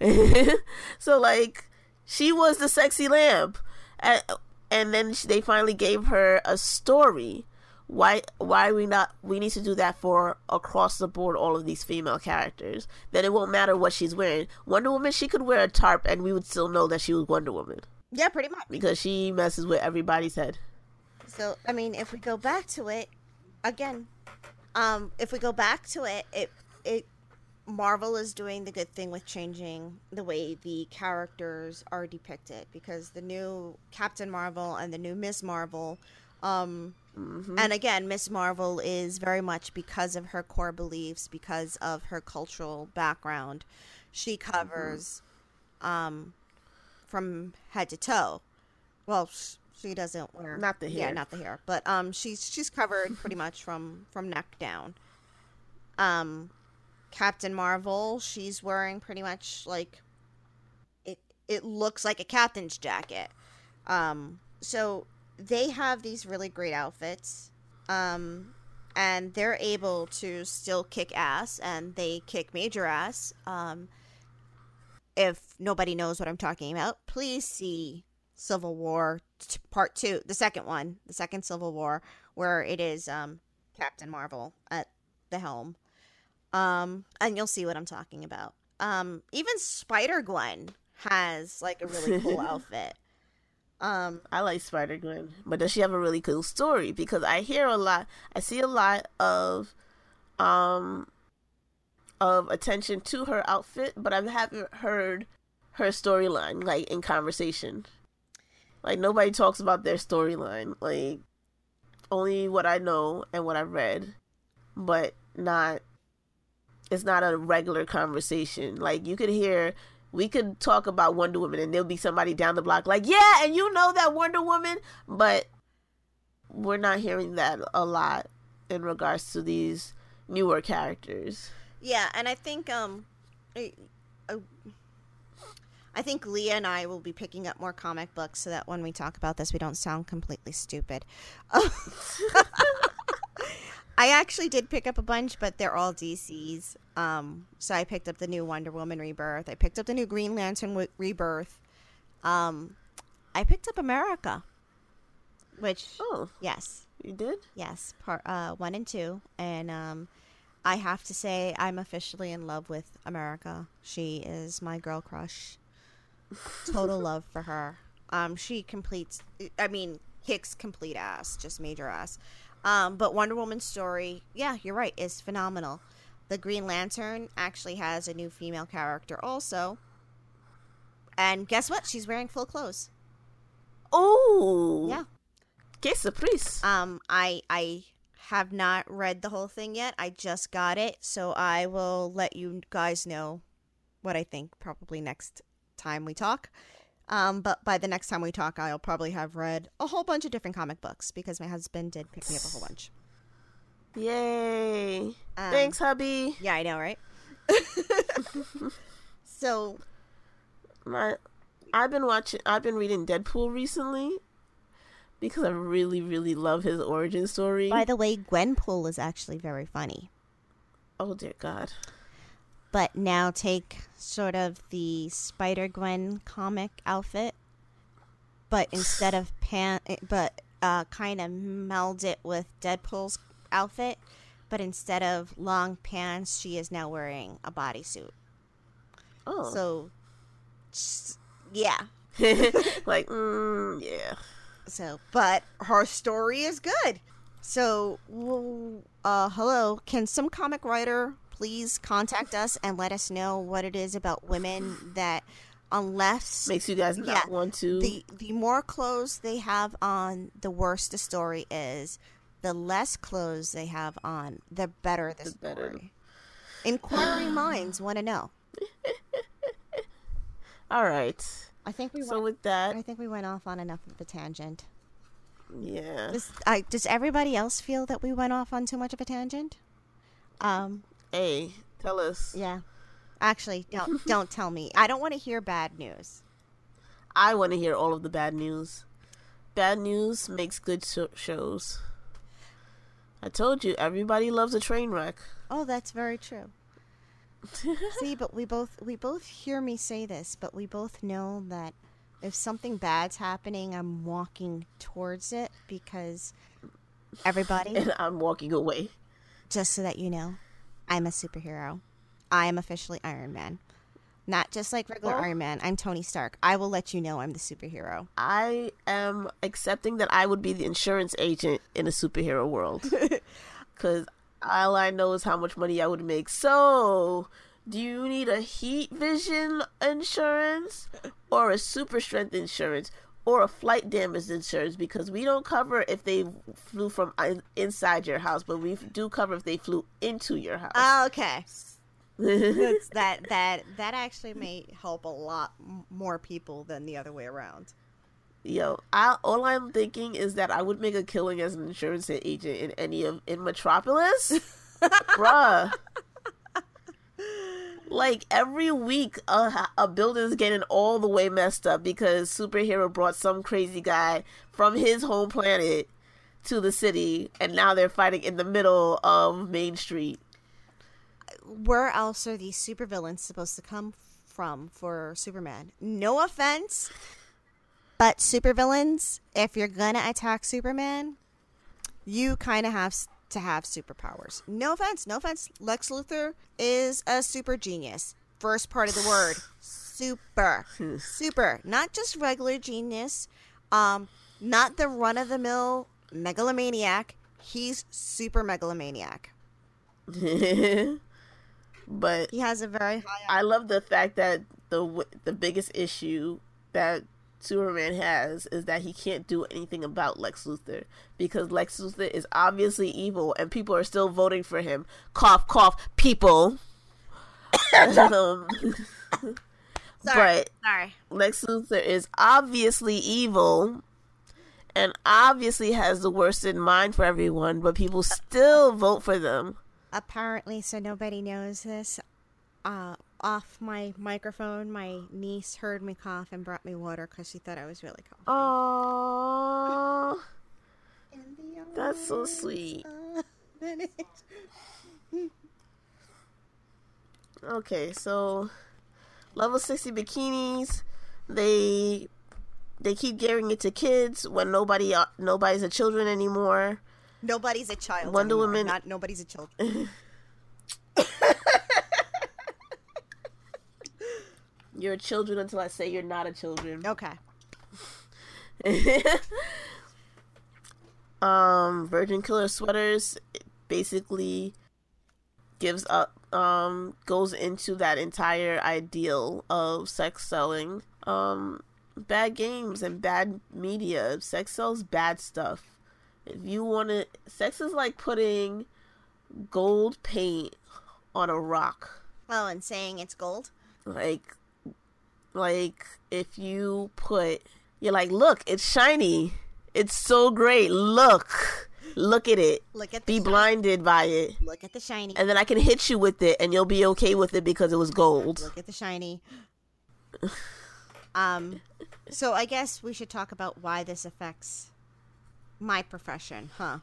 *laughs* so like she was the sexy lamp. And, and then they finally gave her a story why why are we not we need to do that for across the board all of these female characters. Then it won't matter what she's wearing. Wonder woman she could wear a tarp and we would still know that she was wonder woman. Yeah pretty much. Because she messes with everybody's head. So i mean if we go back to it again um if we go back to it it it marvel is doing the good thing with changing the way the characters are depicted because the new captain marvel and the new miss marvel um Mm-hmm. And again, Miss Marvel is very much because of her core beliefs, because of her cultural background. She covers mm-hmm. um, from head to toe. Well, she doesn't wear not the hair. Yeah, not the hair, but um, she's she's covered *laughs* pretty much from from neck down. Um, Captain Marvel, she's wearing pretty much like it. It looks like a captain's jacket. Um, so they have these really great outfits. Um, and they're able to still kick ass and they kick major ass. Um, if nobody knows what I'm talking about, please see Civil War t- Part 2, the second one, the second Civil War, where it is um, Captain Marvel at the helm. Um, and you'll see what I'm talking about. Um, even Spider Gwen has like a really cool *laughs* outfit. Um, I like Spider Gwen, but does she have a really cool story? Because I hear a lot, I see a lot of, um, of attention to her outfit, but I haven't heard her storyline like in conversation. Like nobody talks about their storyline. Like only what I know and what I've read, but not. It's not a regular conversation. Like you could hear, we could talk about Wonder Woman, and there'll be somebody down the block like, "Yeah, and you know that Wonder Woman," but we're not hearing that a lot in regards to these newer characters. Yeah, and I think um, I, I, I think Leah and I will be picking up more comic books so that when we talk about this, we don't sound completely stupid. *laughs* *laughs* I actually did pick up a bunch, but they're all DCs. Um, so I picked up the new Wonder Woman Rebirth. I picked up the new Green Lantern w- Rebirth. Um, I picked up America, which Oh, yes, you did? Yes, part uh, one and two, and um, I have to say I'm officially in love with America. She is my girl crush. Total *laughs* love for her. Um, she completes. I mean, kicks complete ass, just major ass. Um, but Wonder Woman's story, yeah, you're right, is phenomenal. The Green Lantern actually has a new female character also. And guess what? She's wearing full clothes. Oh, Yeah. Que surprise! Um, I I have not read the whole thing yet. I just got it, so I will let you guys know what I think probably next time we talk. Um, but by the next time we talk, I'll probably have read a whole bunch of different comic books because my husband did pick me up a whole bunch. Yay! Um, Thanks, hubby. Yeah, I know, right? *laughs* so My, I've been watching. I've been reading Deadpool recently because I really, really love his origin story. by the way, Gwenpool is actually very funny. oh dear God! But now take sort of the Spider Gwen comic outfit, but instead of pant, but uh, kind of meld it with Deadpool's outfit, but instead of long pants, she is now wearing a bodysuit. Oh, So, s- yeah. *laughs* like, mm, yeah. So, but her story is good. So, uh, hello, can some comic writer please contact us and let us know what it is about women that, unless Makes you guys not Yeah, want to. the the more clothes they have on, the worse the story is. The less clothes they have on, the better the, The story. better. Inquiring *sighs* minds want to know. *laughs* All right. I think we So went, with that, I think we went off on enough of a tangent. yeah. Does, I, does everybody else feel that we went off on too much of a tangent? Um, Hey, tell us. yeah. Actually, don't *laughs* don't tell me. I don't want to hear bad news. I want to hear all of the bad news. Bad news makes good sho shows. I told you, everybody loves a train wreck. Oh, that's very true. *laughs* See, but we both we both hear me say this, but we both know that if something bad's happening, I'm walking towards it because everybody, *laughs* and I'm walking away. just so that you know, I'm a superhero. I am officially Iron Man. Not just like regular Oh. Iron Man. I'm Tony Stark. I will let you know I'm the superhero. I am accepting that I would be the insurance agent in a superhero world. *laughs* Because all I know is how much money I would make. So, do you need a heat vision insurance or a super strength insurance or a flight damage insurance? Because we don't cover if they flew from inside your house, but we do cover if they flew into your house. Oh, okay. *laughs* That that that actually may help a lot more people than the other way around. Yo, I, all I'm thinking is that I would make a killing as an insurance agent in any of in Metropolis, *laughs* bruh. Like every week, a, a building's getting all the way messed up because superhero brought some crazy guy from his home planet to the city, and now they're fighting in the middle of Main Street. Where else are these supervillains supposed to come from for Superman? No offense, but supervillains, if you're gonna attack Superman, you kind of have to have superpowers. No offense, no offense. Lex Luthor is a super genius. First part of the word, super, *laughs* super. Not just regular genius. Um, not the run of the mill megalomaniac. He's super megalomaniac. *laughs* but He has a very high. I love the fact that the the biggest issue that Superman has is that he can't do anything about Lex Luthor because Lex Luthor is obviously evil and people are still voting for him. Cough, cough, people. *coughs* um, Sorry. but Sorry. Lex Luthor is obviously evil and obviously has the worst in mind for everyone, but people still vote for them. Apparently, so nobody knows this. Uh, off my microphone, my niece heard me cough and brought me water because she thought I was really coughing. Oh, that's so sweet. Okay, so level 60 bikinis, they they keep giving it to kids when nobody uh, nobody's a children anymore. Nobody's a child. Wonder anymore. Woman- Not nobody's a child. *laughs* You're a children until I say you're not a children. Okay. *laughs* um, Virgin Killer sweaters basically gives up um goes into that entire ideal of sex selling um bad games and bad media sex sells bad stuff if you want to sex is like putting gold paint on a rock Oh, and saying it's gold. like like if you put you're like look it's shiny it's so great look look at it Look at the be shiny. blinded by it Look at the shiny. and then i can hit you with it and you'll be okay with it because it was gold Look at the shiny. *sighs* um, so I guess we should talk about why this affects my profession, huh?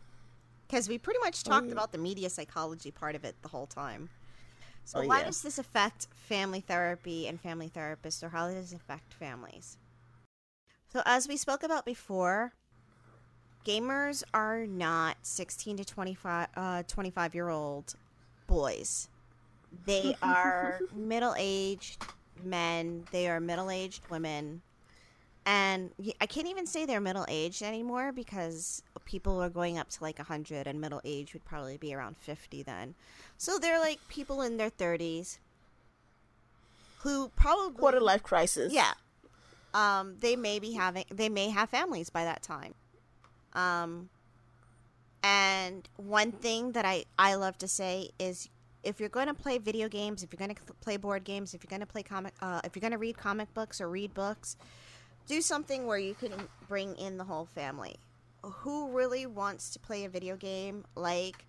Because we pretty much talked yeah. about the media psychology part of it the whole time. So Oh, why yeah. does this affect family therapy and family therapists, or how does this affect families? So as we spoke about before, gamers are not 16 to 25 uh 25 year old boys they *laughs* are middle-aged men they are middle-aged women and I can't even say they're middle-aged anymore because people are going up to like 100 and middle age would probably be around 50 then so they're like people in their 30s who probably quarter life crisis yeah. Um, they may be having they may have families by that time. Um and one thing that I I love to say is if you're going to play video games, if you're going to play board games, if you're going to play comic uh, if you're going to read comic books or read books, do something where you can bring in the whole family. Who really wants to play a video game like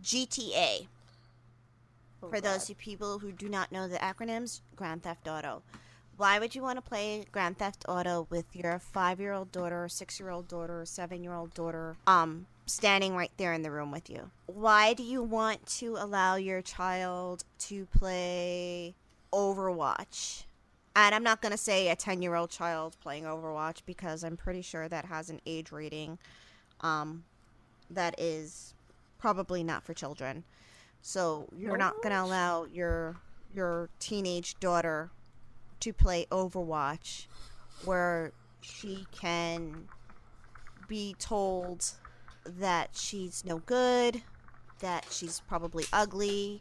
GTA? Oh, For those people who do not know the acronyms, Grand Theft Auto. Why would you want to play Grand Theft Auto with your five-year-old daughter, six-year-old daughter, seven-year-old daughter, um, standing right there in the room with you? Why do you want to allow your child to play Overwatch? And I'm not going to say a 10-year-old child playing Overwatch because I'm pretty sure that has an age rating um, that is probably not for children. So you're not going to allow your your teenage daughter to play Overwatch where she can be told that she's no good, that she's probably ugly,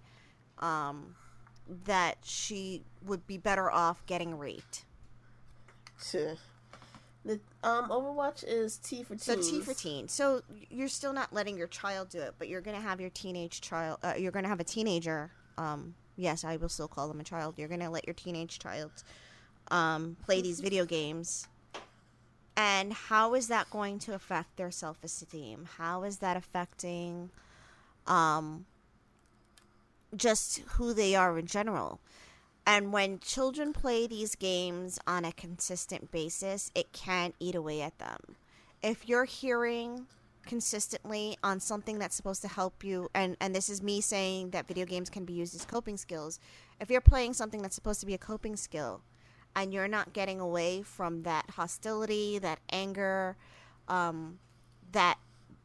um, that she would be better off getting raped. Sure. The um Overwatch is T for So. T for teen. So you're still not letting your child do it, but you're gonna have your teenage child. Uh, you're gonna have a teenager. Um, yes, I will still call them a child. You're gonna let your teenage child um, play these video *laughs* games. And how is that going to affect their self esteem? How is that affecting um, just who they are in general? And when children play these games on a consistent basis, it can eat away at them. If you're hearing consistently on something that's supposed to help you, and, and this is me saying that video games can be used as coping skills, if you're playing something that's supposed to be a coping skill and you're not getting away from that hostility, that anger, um, that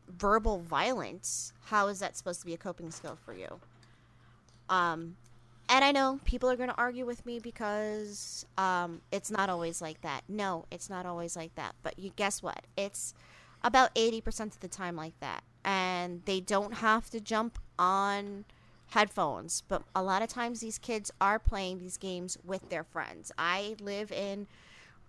verbal violence, how is that supposed to be a coping skill for you? Um, and I know people are going to argue with me because um, it's not always like that. No, it's not always like that. But you guess what? It's about 80% of the time like that. And they don't have to jump on headphones. But a lot of times these kids are playing these games with their friends. I live in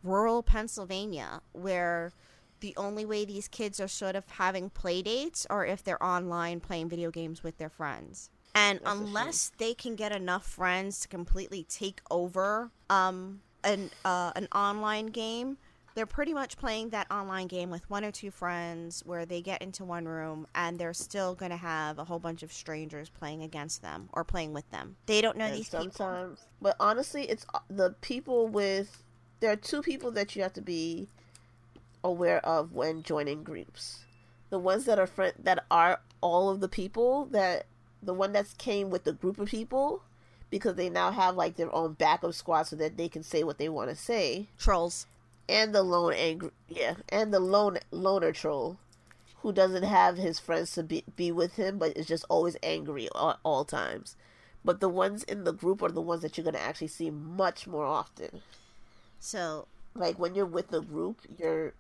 rural Pennsylvania where the only way these kids are sort of having play dates are if they're online playing video games with their friends. And That's unless they can get enough friends to completely take over um, an uh, an online game, they're pretty much playing that online game with one or two friends where they get into one room and they're still going to have a whole bunch of strangers playing against them or playing with them. They don't know And these people. but honestly, it's uh, the people with. There are two people that you have to be aware of when joining groups. The ones that are friend that are all of the people that the one that's came with the group of people because they now have like their own backup squad so that they can say what they want to say. Trolls. and the lone angry yeah and the lone loner troll who doesn't have his friends to be, be with him but is just always angry at all times. But the ones in the group are the ones that you're going to actually see much more often. So like when you're with the group you're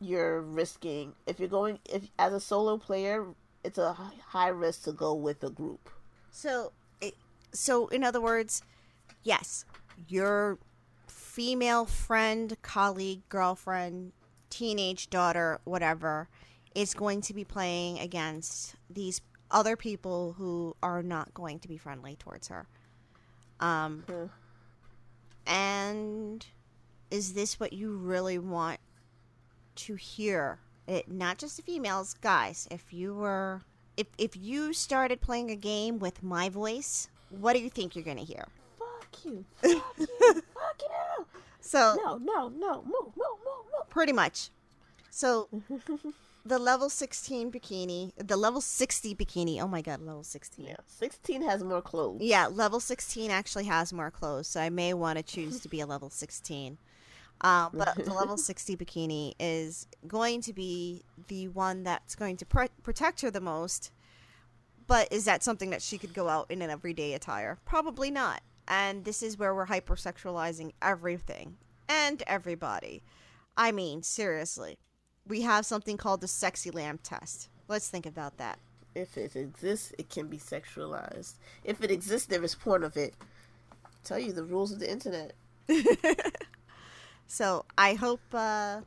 you're risking if you're going if as a solo player it's a high risk to go with a group So, it, so in other words, yes, your female friend, colleague, girlfriend, teenage daughter, whatever, is going to be playing against these other people who are not going to be friendly towards her. Um, and is this what you really want to hear? It not just the females, guys. If you were, if if you started playing a game with my voice, what do you think you're gonna hear? fuck you *laughs* fuck you fuck you So no no no move move move move. pretty much. So *laughs* the level 16 bikini, the level 60 bikini. Oh my god, level 16. Yeah, 16 has more clothes. Yeah, level 16 actually has more clothes, so I may want to choose to be a level 16. Um, but the *laughs* level 60 bikini is going to be the one that's going to pr- protect her the most. But is that something that she could go out in an everyday attire? Probably not. And this is where we're hypersexualizing everything and everybody. I mean, seriously. We have something called the sexy lamp test. Let's think about that. If it exists, it can be sexualized. If it exists, there is porn of it. Tell you the rules of the internet. *laughs* So I hope uh,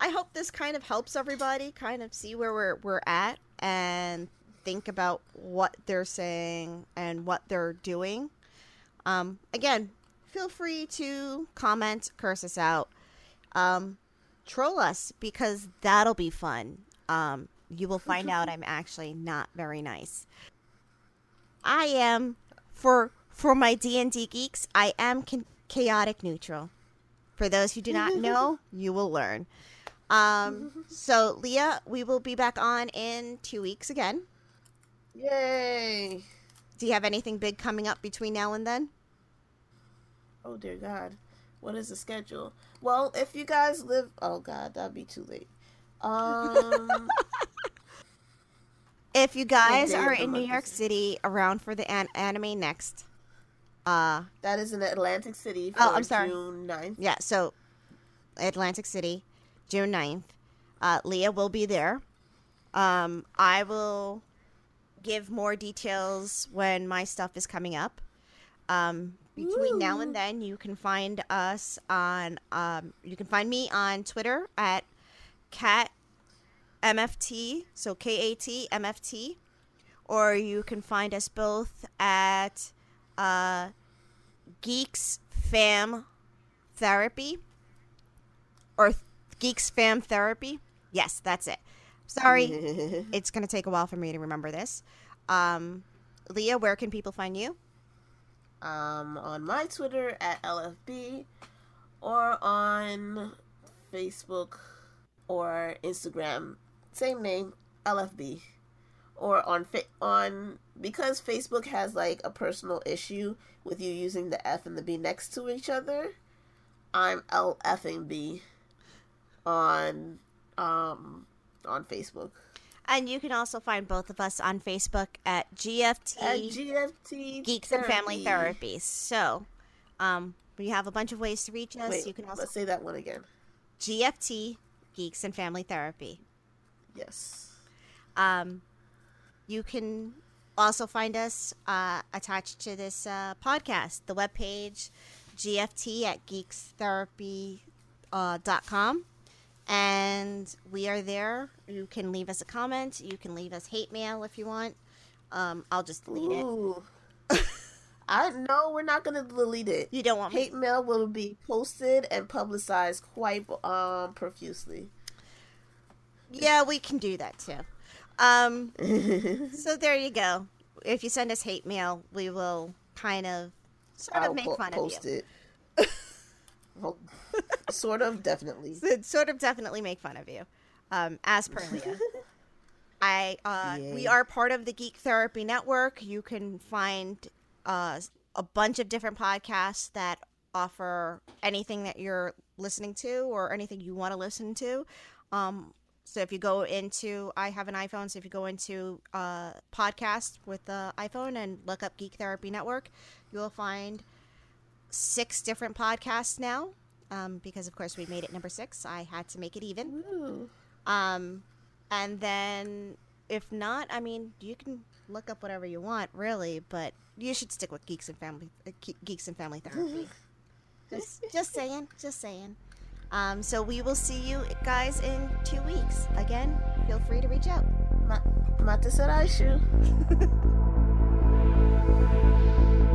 I hope this kind of helps everybody kind of see where we're we're at and think about what they're saying and what they're doing. Um, again, feel free to comment, curse us out, um, troll us because that'll be fun. Um, you will find out I'm actually not very nice. I am for for my D and D geeks. I am chaotic neutral. For those who do not *laughs* know, you will learn. Um, so, Leah, we will be back on in two weeks again. Yay! Do you have anything big coming up between now and then? Oh dear God, what is the schedule? Well, if you guys live, oh God, that'd be too late. Um, *laughs* If you guys are in New York? City around for the an- anime next, uh, that is in Atlantic City for Oh, I'm sorry. June 9th. yeah, so Atlantic City, June 9th. Uh, Leah will be there. Um, I will give more details when my stuff is coming up. Um, between now and then, you can find us on. Um, you can find me on Twitter at cat mft. So K A T M F T, or you can find us both at uh, Geeks Fam Therapy or th- Geeks Fam Therapy. Yes, that's it. Sorry, *laughs* it's going to take a while for me to remember this. Um, Leah, where can people find you? um, on my Twitter at LFB or on Facebook or Instagram, same name, LFB. Or on on because Facebook has like a personal issue with you using the F and the B next to each other. I'm LFing B on um on Facebook And you can also find both of us on Facebook at GFT at GFT Geeks and Family Therapy. So, um, we have a bunch of ways to reach us. Wait, you can also let's say that one again. GFT Geeks and Family Therapy. Yes. Um, you can also find us uh, attached to this uh, podcast, the webpage GFT at geekstherapy.com. Uh, dot com. and we are there. You can leave us a comment. You can leave us hate mail if you want. Um, I'll just delete it. *laughs* I know we're not gonna delete it. You don't want me Hate mail will be posted and publicized quite um profusely. Yeah, we can do that too. Um, *laughs* so there you go. If you send us hate mail, we will kind of sort of I'll make po- fun of post you. it. *laughs* Well, sort of, definitely. *laughs* So sort of definitely make fun of you. Um, as per Leah. I uh, we are part of the Geek Therapy Network. You can find uh, a bunch of different podcasts that offer anything that you're listening to or anything you want to listen to. Um, so if you go into, I have an iPhone, so if you go into uh, podcast with the iPhone and look up Geek Therapy Network, you will find six different podcasts now. Um, because of course we made it number six, I had to make it even. Um, and then if not, I mean, you can look up whatever you want, really, but you should stick with Geeks and Family uh, Geeks and Family Therapy. *laughs* just, just saying, just saying. Um, so we will see you guys in two weeks. Again, feel free to reach out. Ma- Saraishu. *laughs*